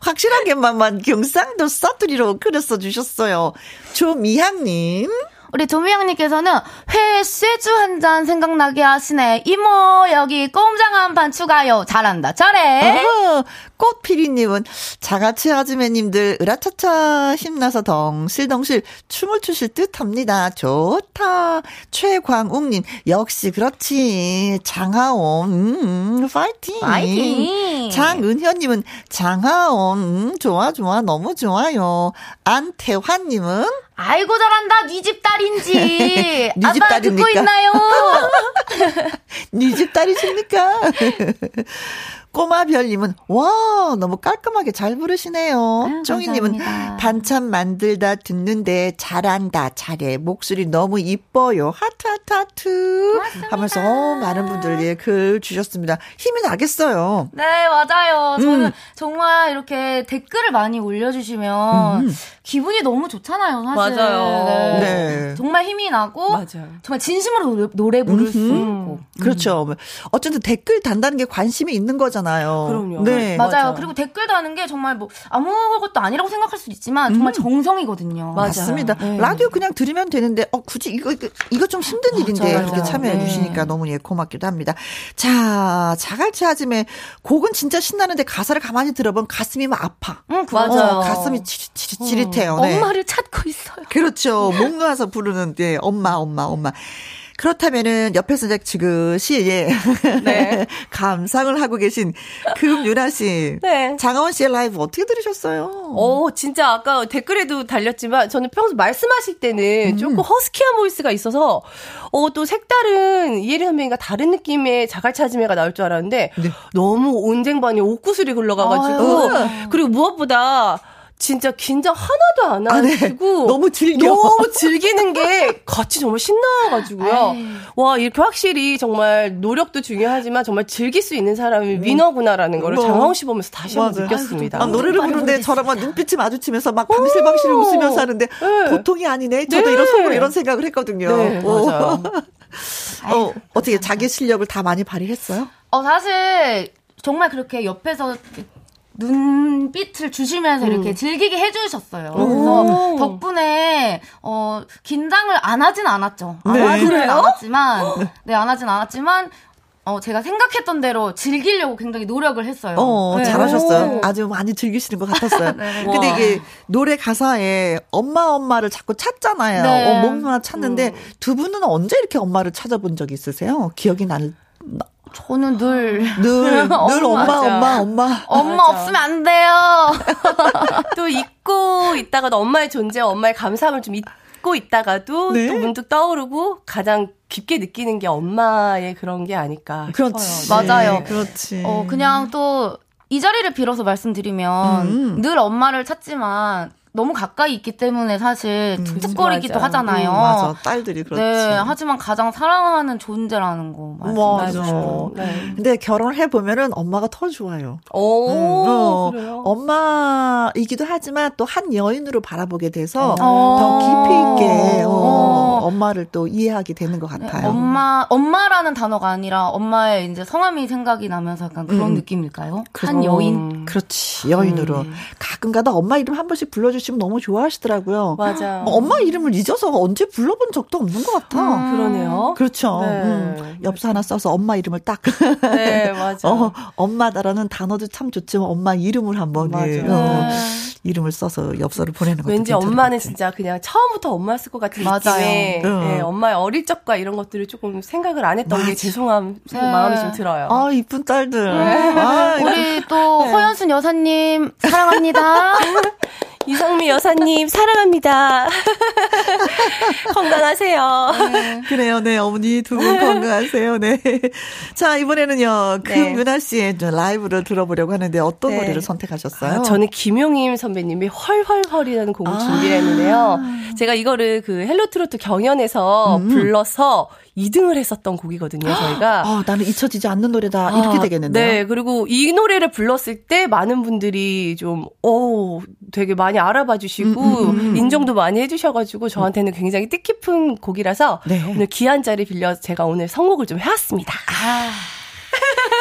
S1: 확실하게만 경상도 사투리로 글을 써주셨어요. 조미향님.
S2: 우리 조미영님께서는 회 쇠주 한 잔 생각나게 하시네. 이모 여기 꼼장 한 판 추가요. 잘한다. 잘해.
S1: 어허, 꽃피리님은 자가치 아즈매님들 으라차차 힘나서 덩실덩실 춤을 추실 듯합니다. 좋다. 최광욱님 역시 그렇지. 장하온 음, 파이팅.
S2: 파이팅.
S1: 장은현님은 장하온 음, 좋아 좋아 너무 좋아요. 안태환님은
S2: 아이고 잘한다. 네 집 딸인지.
S1: 네집
S2: 아빠 듣고? 있나요?
S1: 네 집 딸이십니까? 꼬마별님은 와 너무 깔끔하게 잘 부르시네요.
S2: 아유, 감사합니다.
S1: 반찬 만들다 듣는데 잘한다 잘해 목소리 너무 이뻐요 하트 하트 하트 하면서 어, 많은 분들이 글 주셨습니다. 힘이 나겠어요.
S2: 네, 맞아요. 저는
S1: 음.
S2: 정말 이렇게 댓글을 많이 올려주시면
S1: 음.
S2: 기분이 너무 좋잖아요, 사실.
S3: 맞아요.
S2: 네.
S1: 네.
S2: 정말 힘이 나고
S3: 맞아요.
S2: 정말 진심으로 노래, 노래 부를 수
S1: 음흠.
S2: 있고.
S1: 그렇죠. 어쨌든 댓글 단다는 게 관심이 있는 거잖아요.
S3: 그럼요.
S1: 네.
S2: 맞아요.
S3: 맞아.
S2: 그리고 댓글 다는 게 정말 뭐 아무것도 아니라고 생각할 수도 있지만 정말 정성이거든요.
S3: 맞아요.
S1: 맞습니다.
S2: 네.
S1: 라디오 그냥 들으면 되는데 어 굳이 이거 이거, 이거 좀 힘든 일인데 맞아요. 그렇게 참여해 네. 주시니까 너무 예 고맙기도 합니다. 자, 자갈치 아침에 곡은 진짜 신나는데 가사를 가만히 들어보면 가슴이 막 아파.
S2: 응, 맞아요.
S1: 어, 가슴이 지릿지릿해요. 네.
S2: 엄마를 찾고 있어요.
S1: 그렇죠. 뭔가서 부르는데 엄마, 엄마, 엄마. 그렇다면은 옆에서 이제 지그시 예. 네. 감상을 하고 계신 금유나 씨. 네. 장하원 씨의 라이브 어떻게 들으셨어요?
S3: 어, 진짜 아까 댓글에도 달렸지만 저는 평소 말씀하실 때는 음. 조금 허스키한 보이스가 있어서 어, 또 색다른 이혜리 선배님과 다른 느낌의 자갈차지매가 나올 줄 알았는데 네. 너무 온쟁반이 옥구슬이 흘러가가지고 아유. 그리고 무엇보다 진짜 긴장 하나도 안 하시고 아, 네.
S1: 너무 즐겨
S3: 너무 즐기는 게 같이 정말 신나가지고요. 와 이렇게 확실히 정말 노력도 중요하지만 정말 즐길 수 있는 사람이 음. 위너구나라는 걸 뭐. 장하원 씨 보면서 다시 한번 느꼈습니다.
S1: 아, 노래를 부르는데 저랑 막 눈빛이 마주치면서 막 방실방실 웃으면서 하는데 네. 보통이 아니네. 저도 네. 이런 속으로 이런 생각을 했거든요. 네,
S3: 맞아요.
S1: 어, 어떻게 자기 실력을 다 많이 발휘했어요?
S2: 어 사실 정말 그렇게 옆에서 눈빛을 주시면서 음. 이렇게 즐기게 해주셨어요. 그래서 덕분에 어 긴장을 안 하진 않았죠. 안 네. 하진 않았지만 네 안 하진 않았지만 어, 제가 생각했던 대로 즐기려고 굉장히 노력을 했어요.
S1: 어, 네. 잘하셨어요. 아주 많이 즐기시는 것 같았어요. 네. 근데 이게 노래 가사에 엄마 엄마를 자꾸 찾잖아요. 네. 어, 뭔가 찾는데 음. 두 분은 언제 이렇게 엄마를 찾아본 적이 있으세요? 기억이 날,
S2: 저는 늘.
S1: 늘, 늘 엄마, 엄마, 엄마.
S2: 엄마 없으면 안 돼요.
S3: 또 잊고 있다가도 엄마의 존재, 엄마의 감사함을 좀 잊고 있다가도 네? 또 문득 떠오르고 가장 깊게 느끼는 게 엄마의 그런 게 아닐까.
S1: 그렇지.
S2: 싶어요. 맞아요. 네,
S1: 그렇지.
S2: 어, 그냥 또 이 자리를 빌어서 말씀드리면 음. 늘 엄마를 찾지만 너무 가까이 있기 때문에 사실 툭툭거리기도 음, 하잖아요. 음,
S1: 맞아. 딸들이 그렇지. 네.
S2: 하지만 가장 사랑하는 존재라는 거 말씀해주시고.
S1: 네. 근데 결혼을 해 보면은 엄마가 더 좋아요.
S3: 오, 음, 어,
S1: 그래요? 엄마이기도 하지만 또 한 여인으로 바라보게 돼서 어. 더 깊이 있게 어, 어, 엄마를 또 이해하게 되는 것 네, 같아요.
S2: 네, 엄마, 엄마라는 단어가 아니라 엄마의 이제 성함이 생각이 나면서 약간 그런 음. 느낌일까요? 그, 한 여인?
S1: 그렇지. 여인으로. 음. 가끔가다 엄마 이름 한 번씩 불러주 주시면 너무 좋아하시더라고요.
S3: 맞아.
S1: 어, 엄마 이름을 잊어서 언제 불러본 적도 없는 것 같아.
S3: 음, 그러네요.
S1: 그렇죠. 네. 음, 엽서 하나 써서 엄마 이름을 딱.
S3: 네, 맞아.
S1: 어, 엄마다라는 단어도 참 좋지만 엄마 이름을 한번 맞아. 예, 어, 네. 이름을 써서 엽서를 보내는 것도
S3: 왠지 엄마는 진짜 그냥 처음부터 엄마 쓸것 같은 맞아요. 느낌에 어. 네, 엄마의 어릴 적과 이런 것들을 조금 생각을 안 했던 맞아. 게 죄송함 네. 마음이 좀 들어요.
S1: 아 이쁜 딸들.
S2: 네. 아,
S3: 우리 또 네. 허연순 여사님 사랑합니다. 이성미 여사님 사랑합니다. 건강하세요.
S1: 네. 그래요, 네 어머니 두 분 건강하세요. 네. 자 이번에는요 금윤아 네. 씨의 라이브를 들어보려고 하는데 어떤 네. 노래를 선택하셨어요?
S3: 아, 저는 김용임 선배님이 헐헐헐이라는 곡을 아. 준비했는데요. 제가 이거를 그 헬로 트로트 경연에서 음. 불러서 2등을 했었던 곡이거든요, 저희가.
S1: 아, 나는 잊혀지지 않는 노래다. 이렇게 아, 되겠는데요.
S3: 네, 그리고 이 노래를 불렀을 때 많은 분들이 좀, 어 되게 많이 알아봐 주시고, 음, 음, 음. 인정도 많이 해주셔가지고, 저한테는 굉장히 뜻깊은 곡이라서, 네. 오늘 귀한 자리 빌려 제가 오늘 선곡을 좀 해왔습니다. 아.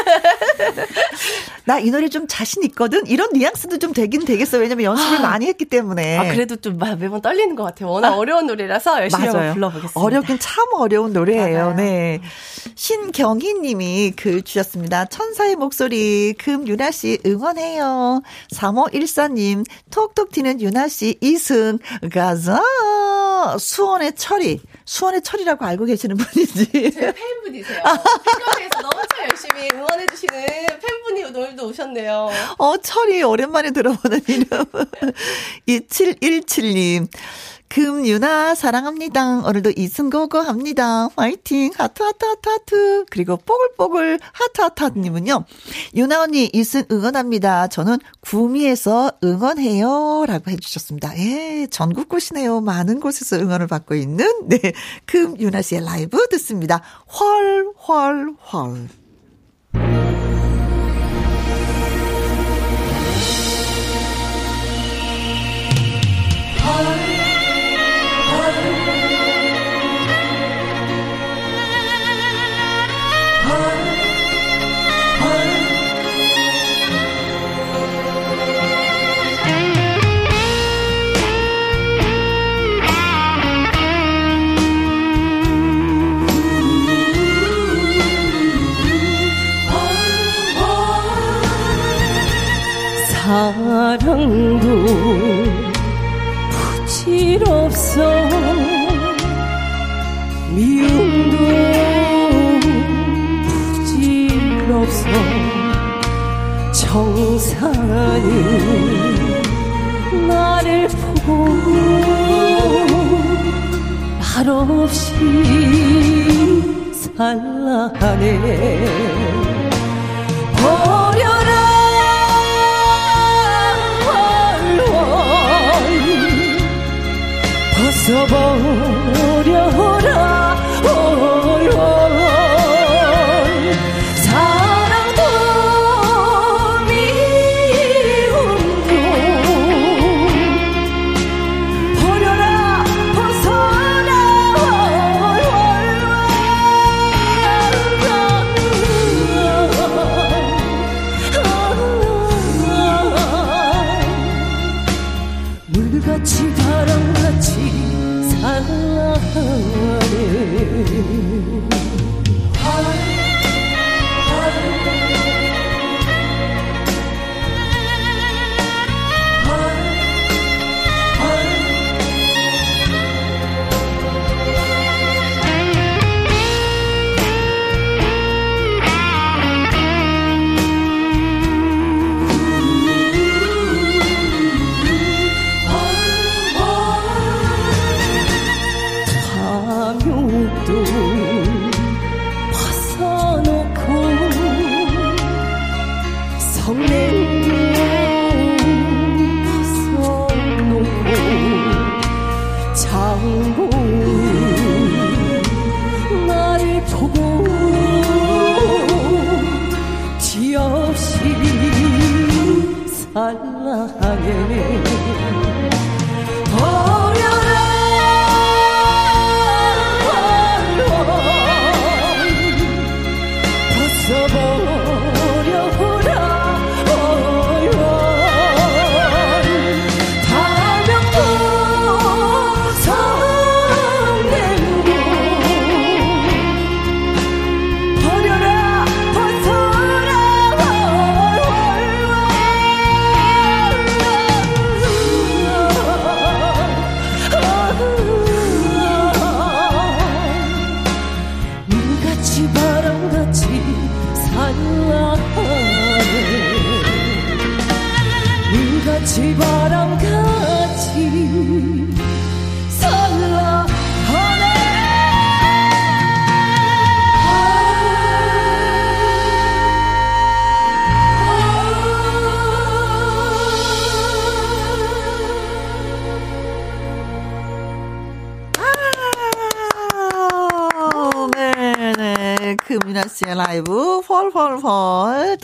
S1: 나 이 노래 좀 자신 있거든? 이런 뉘앙스도 좀 되긴 되겠어. 왜냐면 연습을 아, 많이 했기 때문에.
S3: 아, 그래도 좀 매번 떨리는 것 같아요. 워낙 아, 어려운 노래라서 열심히 불러보겠습니다.
S1: 어렵긴 참 어려운 노래예요. 맞아요. 네. 신경희 님이 글 주셨습니다. 천사의 목소리, 금유나 씨 응원해요. 3514님, 톡톡 튀는 유나 씨 이승, 가자! 수원의 철이. 수원의 철이라고 알고 계시는 분인지.
S3: 제 팬분이세요. 팬카페에서 너무 열심히 응원해주시는 팬분이 오늘도 오셨네요.
S1: 어, 철이 오랜만에 들어보는 이름. 2717님. 금윤아 사랑합니다. 오늘도 이승 go go 합니다. 화이팅. 하트 하트 하트 하트. 그리고 뽀글뽀글 하트 하트 하트 님은요. 윤아 언니 이승 응원합니다. 저는 구미에서 응원해요. 라고 해주셨습니다. 예, 전국 곳곳이네요. 많은 곳에서 응원을 받고 있는 네 금유나 씨의 라이브 듣습니다. 헐 헐, 헐. Bye.
S3: 미움도 부질없어. 미움도 부질없어. 정상이 나를 보고 말없이 살라하네 벗어버려라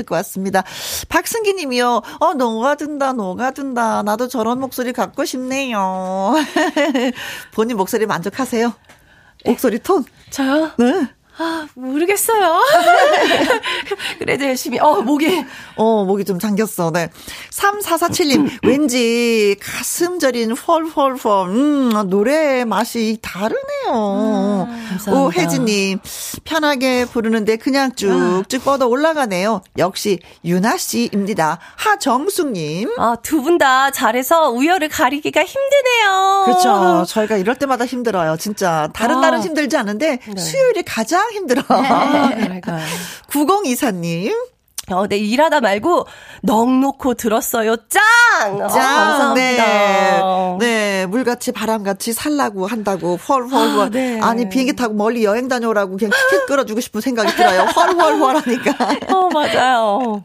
S1: 듣고 왔습니다. 박승기 님이요. 어, 녹아든다, 녹아든다. 나도 저런 목소리 갖고 싶네요. 본인 목소리 만족하세요? 목소리 톤?
S5: 저요?
S1: 네.
S5: 아, 모르겠어요. 그래도 열심히. 어, 목이.
S1: 어, 목이 좀 잠겼어. 네. 3447님, 왠지 가슴 저린 펄펄펄. 음, 노래 맛이 다르네요. 음. 오혜진님, 편하게 부르는데 그냥 쭉쭉 뻗어 올라가네요. 역시 유나 씨입니다. 하정숙님.
S5: 아, 두 분 다 잘해서 우열을 가리기가 힘드네요.
S1: 그렇죠. 저희가 이럴 때마다 힘들어요. 진짜. 다른 아. 날은 힘들지 않은데 네. 수요일이 가장 힘들어. 네, 9024님.
S5: 어, 네, 일하다 말고 넋 놓고 들었어요. 짱! 짱! 어,
S1: 감사합니다. 네. 네, 물같이 바람같이 살라고 한다고 헐헐헐. 아, 네. 아니, 비행기 타고 멀리 여행 다녀오라고 그냥 티켓 끌어주고 싶은 생각이 들어요. 헐헐헐 하니까.
S5: 어, 맞아요.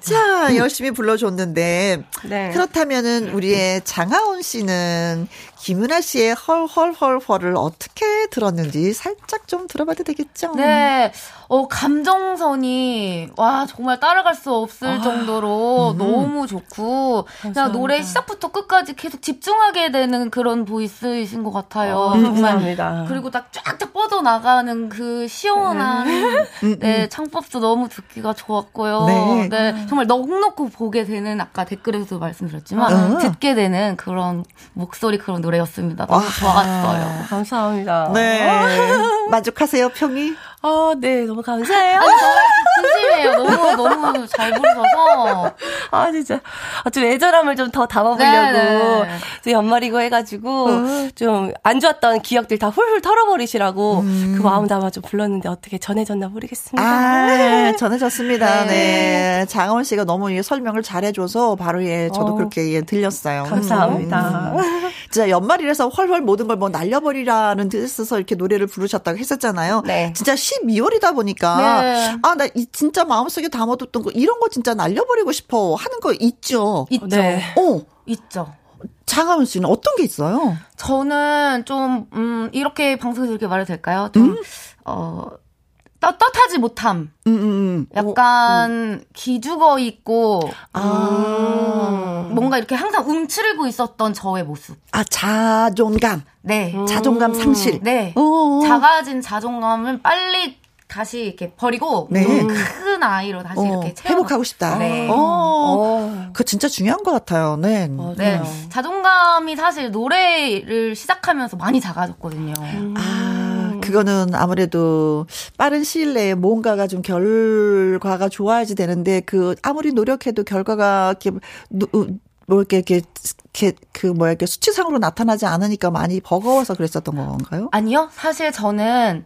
S1: 자, 열심히 불러줬는데. 네. 그렇다면은 우리의 장하온 씨는 김은아 씨의 헐헐헐헐을 어떻게 들었는지 살짝 좀 들어봐도 되겠죠?
S2: 네. 어, 감정선이, 와, 정말 따라갈 수 없을 아, 정도로 음. 너무 좋고, 그냥 노래 시작부터 끝까지 계속 집중하게 되는 그런 보이스이신 것 같아요. 어,
S5: 감사합니다.
S2: 그리고 딱 쫙쫙 뻗어나가는 그 시원한, 음, 음. 네, 창법도 너무 듣기가 좋았고요. 네. 네. 정말 넉넉고 보게 되는, 아까 댓글에서도 말씀드렸지만, 어. 듣게 되는 그런 목소리, 그런 노래였습니다. 너무 와. 좋았어요.
S5: 감사합니다.
S1: 네. 만족하세요, 평이?
S3: 아, 네, 너무 감사해요.
S2: 아니, 진심이에요. 너무, 너무 잘 부르셔서.
S3: 아, 진짜. 아, 좀 애절함을 좀 더 담아보려고. 네, 네. 연말이고 해가지고, 어. 좀안 좋았던 기억들 다 훌훌 털어버리시라고 음. 그 마음 담아 좀 불렀는데 어떻게 전해졌나 모르겠습니다.
S1: 아, 네. 전해졌습니다. 네. 네. 장원 씨가 너무 예, 설명을 잘해줘서 바로 예, 저도 어. 그렇게 예, 들렸어요.
S3: 감사합니다.
S1: 음. 진짜 연말이라서 헐헐 모든 걸 뭐 날려버리라는 뜻에서 이렇게 노래를 부르셨다고 했었잖아요. 네. 진짜 12월이다 보니까 네. 아, 나 진짜 마음속에 담아뒀던 거 이런 거 진짜 날려버리고 싶어 하는 거 있죠.
S2: 있죠. 네.
S1: 어.
S2: 있죠.
S1: 장하은 씨는 어떤 게 있어요?
S2: 저는 좀, 음, 이렇게 방송에서 이렇게 말해도 될까요? 좀, 음? 어, 떳떳하지 못함. 음, 음, 음. 약간 음. 기죽어 있고 아. 뭔가 이렇게 항상 움츠리고 있었던 저의 모습.
S1: 아 자존감.
S2: 네.
S1: 자존감 상실.
S2: 네. 오. 작아진 자존감을 빨리 다시 이렇게 버리고 네. 큰 아이로 다시 어, 이렇게
S1: 채워 회복하고 싶다. 네. 어, 어. 그 진짜 중요한 것 같아요. 네.
S2: 네. 자존감이 사실 노래를 시작하면서 많이 작아졌거든요. 음.
S1: 아, 그거는 아무래도 빠른 시일 내에 뭔가가 좀 결과가 좋아야지 되는데 그 아무리 노력해도 결과가 이렇게 뭐 이렇게 이렇게, 이렇게 그 뭐야 이렇게 수치상으로 나타나지 않으니까 많이 버거워서 그랬었던 건가요?
S2: 아니요. 사실 저는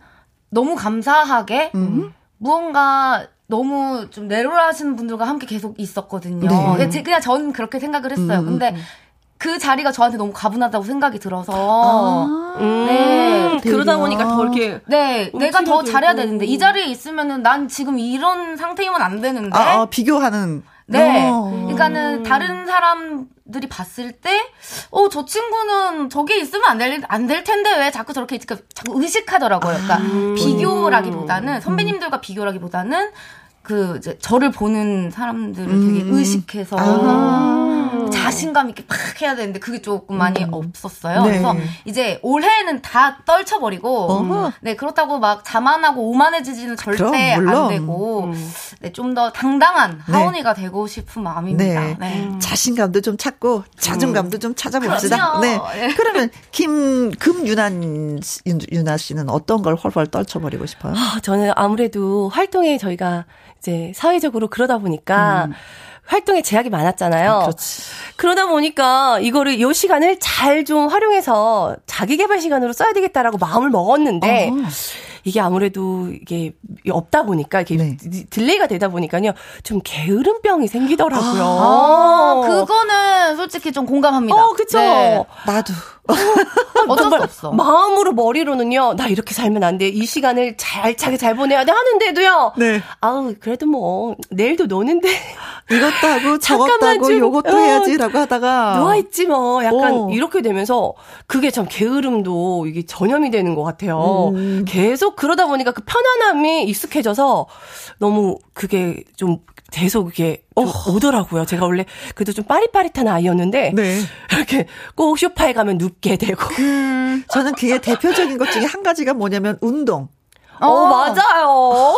S2: 너무 감사하게 음. 무언가 너무 좀 내로라 하시는 분들과 함께 계속 있었거든요. 네. 그냥 전 그렇게 생각을 했어요. 음. 근데 그 자리가 저한테 너무 가분하다고 생각이 들어서. 아~
S3: 네. 음, 그러다 보니까 더 이렇게
S2: 네. 내가 더 잘해야 되는데 이 자리에 있으면은 난 지금 이런 상태이면 안 되는데.
S1: 아, 아 비교하는.
S2: 네. 어. 그러니까는 다른 사람들이 봤을 때어 저 친구는 저기 있으면 안될안될 텐데 왜 자꾸 저렇게 자꾸 의식하더라고요. 그러니까 아~ 비교라기보다는 선배님들과 비교라기보다는 그 이제 저를 보는 사람들을 되게 음. 의식해서 아. 자신감 있게 팍 해야 되는데 그게 조금 많이 음. 없었어요. 네. 그래서 이제 올해는 다 떨쳐버리고 어허. 네 그렇다고 막 자만하고 오만해지지는 절대 그럼, 안 되고 음. 네좀 더 당당한 네. 하원이가 네. 되고 싶은 마음입니다. 네. 네.
S1: 음. 자신감도 좀 찾고 자존감도 좀 찾아봅시다. 네. 예. 그러면 김 금윤아 윤아 씨는 어떤 걸 헐헐 떨쳐버리고 싶어요?
S3: 아, 저는 아무래도 활동에 저희가 이제 사회적으로 그러다 보니까 음. 활동에 제약이 많았잖아요. 아, 그러다 보니까 이거를 요 시간을 잘 좀 활용해서 자기 개발 시간으로 써야 되겠다라고 마음을 먹었는데 어. 이게 아무래도 이게 없다 보니까 이게 네. 딜레이가 되다 보니까요 좀 게으름병이 생기더라고요.
S2: 아, 그거는 솔직히 좀 공감합니다.
S3: 어, 그쵸. 네.
S1: 나도.
S2: 어쩔 수 없어.
S3: 마음으로 머리로는요, 나 이렇게 살면 안 돼. 이 시간을 잘 차게 잘 보내야 돼 하는데도요. 네. 아우, 그래도 뭐, 내일도 노는데.
S1: 이것도 하고, 저것도 하고, 요것도 어, 해야지라고 하다가.
S3: 누워 있지 뭐. 약간 어. 이렇게 되면서, 그게 참 게으름도 이게 전염이 되는 것 같아요. 음. 계속 그러다 보니까 그 편안함이 익숙해져서, 너무 그게 좀 계속 이게 어. 오더라고요. 제가 원래 그래도 좀 빠릿빠릿한 아이였는데 네. 이렇게 꼭 쇼파에 가면 눕게 되고.
S1: 음, 저는 그게 대표적인 것 중에 한 가지가 뭐냐면 운동.
S3: 어, 어 맞아요.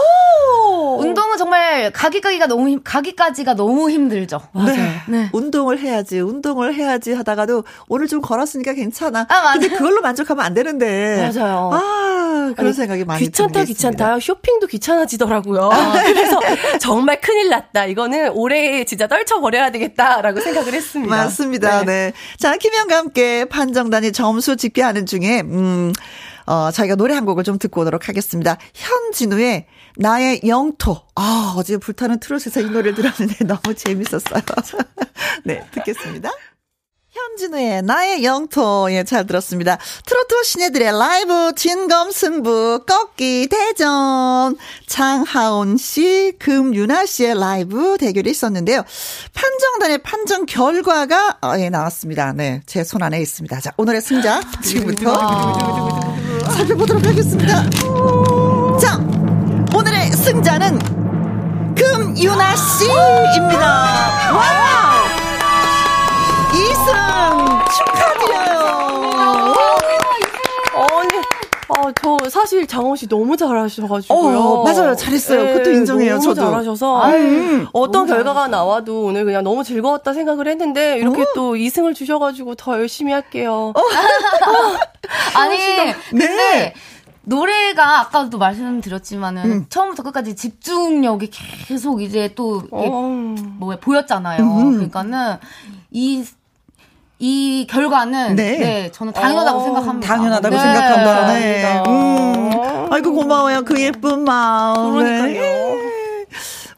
S2: 운동은 정말 가기까지가 너무 힘, 가기까지가 너무 힘들죠.
S1: 맞아요. 네. 네. 운동을 해야지, 운동을 해야지 하다가도 오늘 좀 걸었으니까 괜찮아. 아, 맞아요. 근데 그걸로 만족하면 안 되는데.
S3: 맞아요.
S1: 아, 그런 아니, 생각이 많이
S3: 귀찮다, 귀찮다. 쇼핑도 귀찮아지더라고요. 아. 그래서 정말 큰일 났다. 이거는 올해 진짜 떨쳐 버려야 되겠다라고 생각을 했습니다.
S1: 맞습니다. 네. 네. 자, 김영과 함께 판정단이 점수 집계하는 중에, 음, 어, 저희가 노래 한 곡을 좀 듣고 오도록 하겠습니다. 현진우의 나의 영토. 아, 어제 불타는 트롯에서 이 노래를 들었는데 너무 재밌었어요. 네, 듣겠습니다. 현진우의 나의 영토, 예, 잘 들었습니다. 트로트 신예들의 라이브 진검 승부 꺾기 대전. 장하온 씨, 금윤아 씨의 라이브 대결이 있었는데요. 판정단의 판정 결과가, 어, 예, 나왔습니다. 네, 제 손 안에 있습니다. 자, 오늘의 승자, 지금부터. 살펴보도록 하겠습니다. 자, 오늘의 승자는 금윤아 씨입니다. 와! 2승 축하
S3: 아, 저 사실 장원 씨 너무 잘하셔가지고요.
S1: 어, 맞아요. 잘했어요. 네, 그것도 인정해요.
S3: 너무
S1: 저도.
S3: 잘하셔서 음, 어떤 결과가 잘하셨어. 나와도 오늘 그냥 너무 즐거웠다 생각을 했는데 이렇게 어? 또 2승을 주셔가지고 더 열심히 할게요. 어.
S2: 아니, 근데 네. 노래가 아까도 말씀드렸지만은 음. 처음부터 끝까지 집중력이 계속 이제 또 어. 뭐 보였잖아요. 음. 그러니까는 이 이 결과는 네. 네 저는 당연하다고 어, 생각합니다.
S1: 당연하다고 네. 생각한다. 네. 음. 아이고 고마워요. 그 예쁜 마음.
S3: 그러니까요.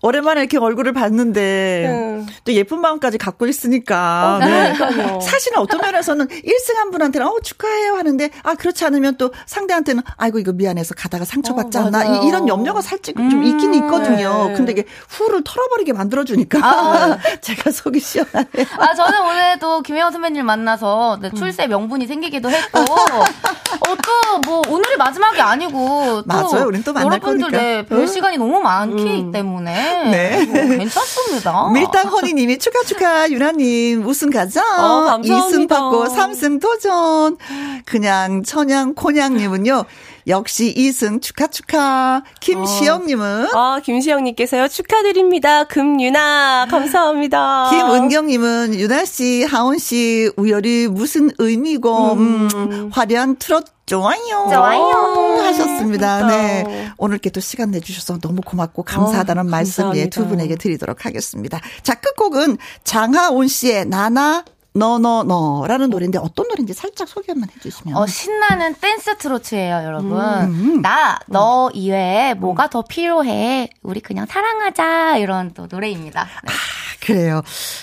S3: 네.
S1: 오랜만에 이렇게 얼굴을 봤는데 네. 또 예쁜 마음까지 갖고 있으니까
S3: 어, 네.
S1: 사실은 어떤 면에서는 1승 한 분한테는 어 축하해요 하는데 아 그렇지 않으면 또 상대한테는 아이고 이거 미안해서 가다가 상처받지 어, 않나 이, 런 염려가 살짝 좀 음, 있긴 있거든요. 네. 근데 이게 후를 털어버리게 만들어주니까 아. 제가 속이 시원하네요.
S2: 아 저는 오늘 또 김혜원 선배님 만나서 네, 출세 명분이 생기기도 했고 어, 또뭐 오늘이 마지막이 아니고 또
S1: 맞아요. 우린 또 만날
S2: 여러분들
S1: 거니까.
S2: 네, 뵐 시간이 너무 많기 음. 때문에 네. 뭐 괜찮습니다.
S1: 밀당 허니님이 축하 축하 유나님 우승 가자. 어, 2승 받고 3승 도전. 그냥 천양 콘양님은요. 역시 2승 축하 축하. 김시영님은
S3: 어. 아 김시영님께서요 축하드립니다. 금유나 감사합니다.
S1: 김은경님은 유나 씨, 하원 씨 우열이 무슨 의미고 음. 음, 화려한 트롯 좋아요.
S2: 좋아요.
S1: 하셨습니다. 네. 오늘 이렇게 또 시간 내주셔서 너무 고맙고 감사하다는 어, 말씀 예, 두 분에게 드리도록 하겠습니다. 자, 끝곡은 장하온 씨의 나나 너너너라는 노래인데 어떤 노래인지 살짝 소개 한번 해주시면.
S2: 어, 신나는 댄스 트로트예요, 여러분. 음. 나, 너 이외에 뭐가 더 필요해? 우리 그냥 사랑하자 이런 또 노래입니다. 네.
S1: 아, 그래요.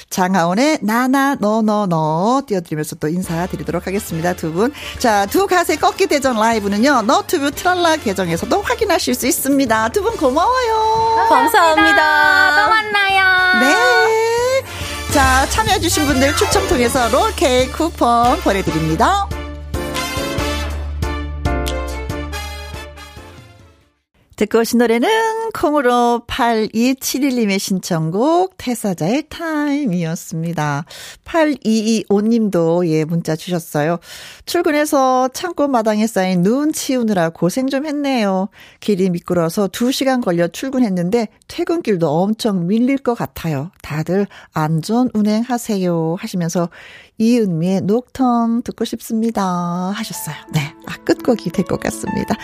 S1: 장하온의 나나 너너너 띄워드리면서 또 인사드리도록 하겠습니다, 두 분. 자, 두 가세 꺾기 대전 라이브는요, 너튜브 트랄라 계정에서도 확인하실 수 있습니다. 두 분 고마워요.
S3: 감사합니다.
S2: 감사합니다. 또 만나요.
S1: 네. 자, 참여해주신 분들 추첨 통해서 롤케이크 쿠폰 보내드립니다. 듣고 오신 노래는 콩으로 8271님의 신청곡 태사자의 타임이었습니다. 8225님도 예 문자 주셨어요. 출근해서 창고 마당에 쌓인 눈 치우느라 고생 좀 했네요. 길이 미끄러서 2시간 걸려 출근했는데 퇴근길도 엄청 밀릴 것 같아요. 다들 안전 운행하세요 하시면서 이은미의 녹턴 듣고 싶습니다 하셨어요. 네. 아, 끝곡이 될 것 같습니다.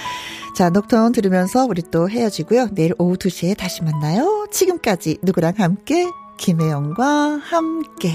S1: 자, 녹턴 들으면서 우리 또 헤어지고요. 내일 오후 2시에 다시 만나요. 지금까지 누구랑 함께 김혜영과 함께.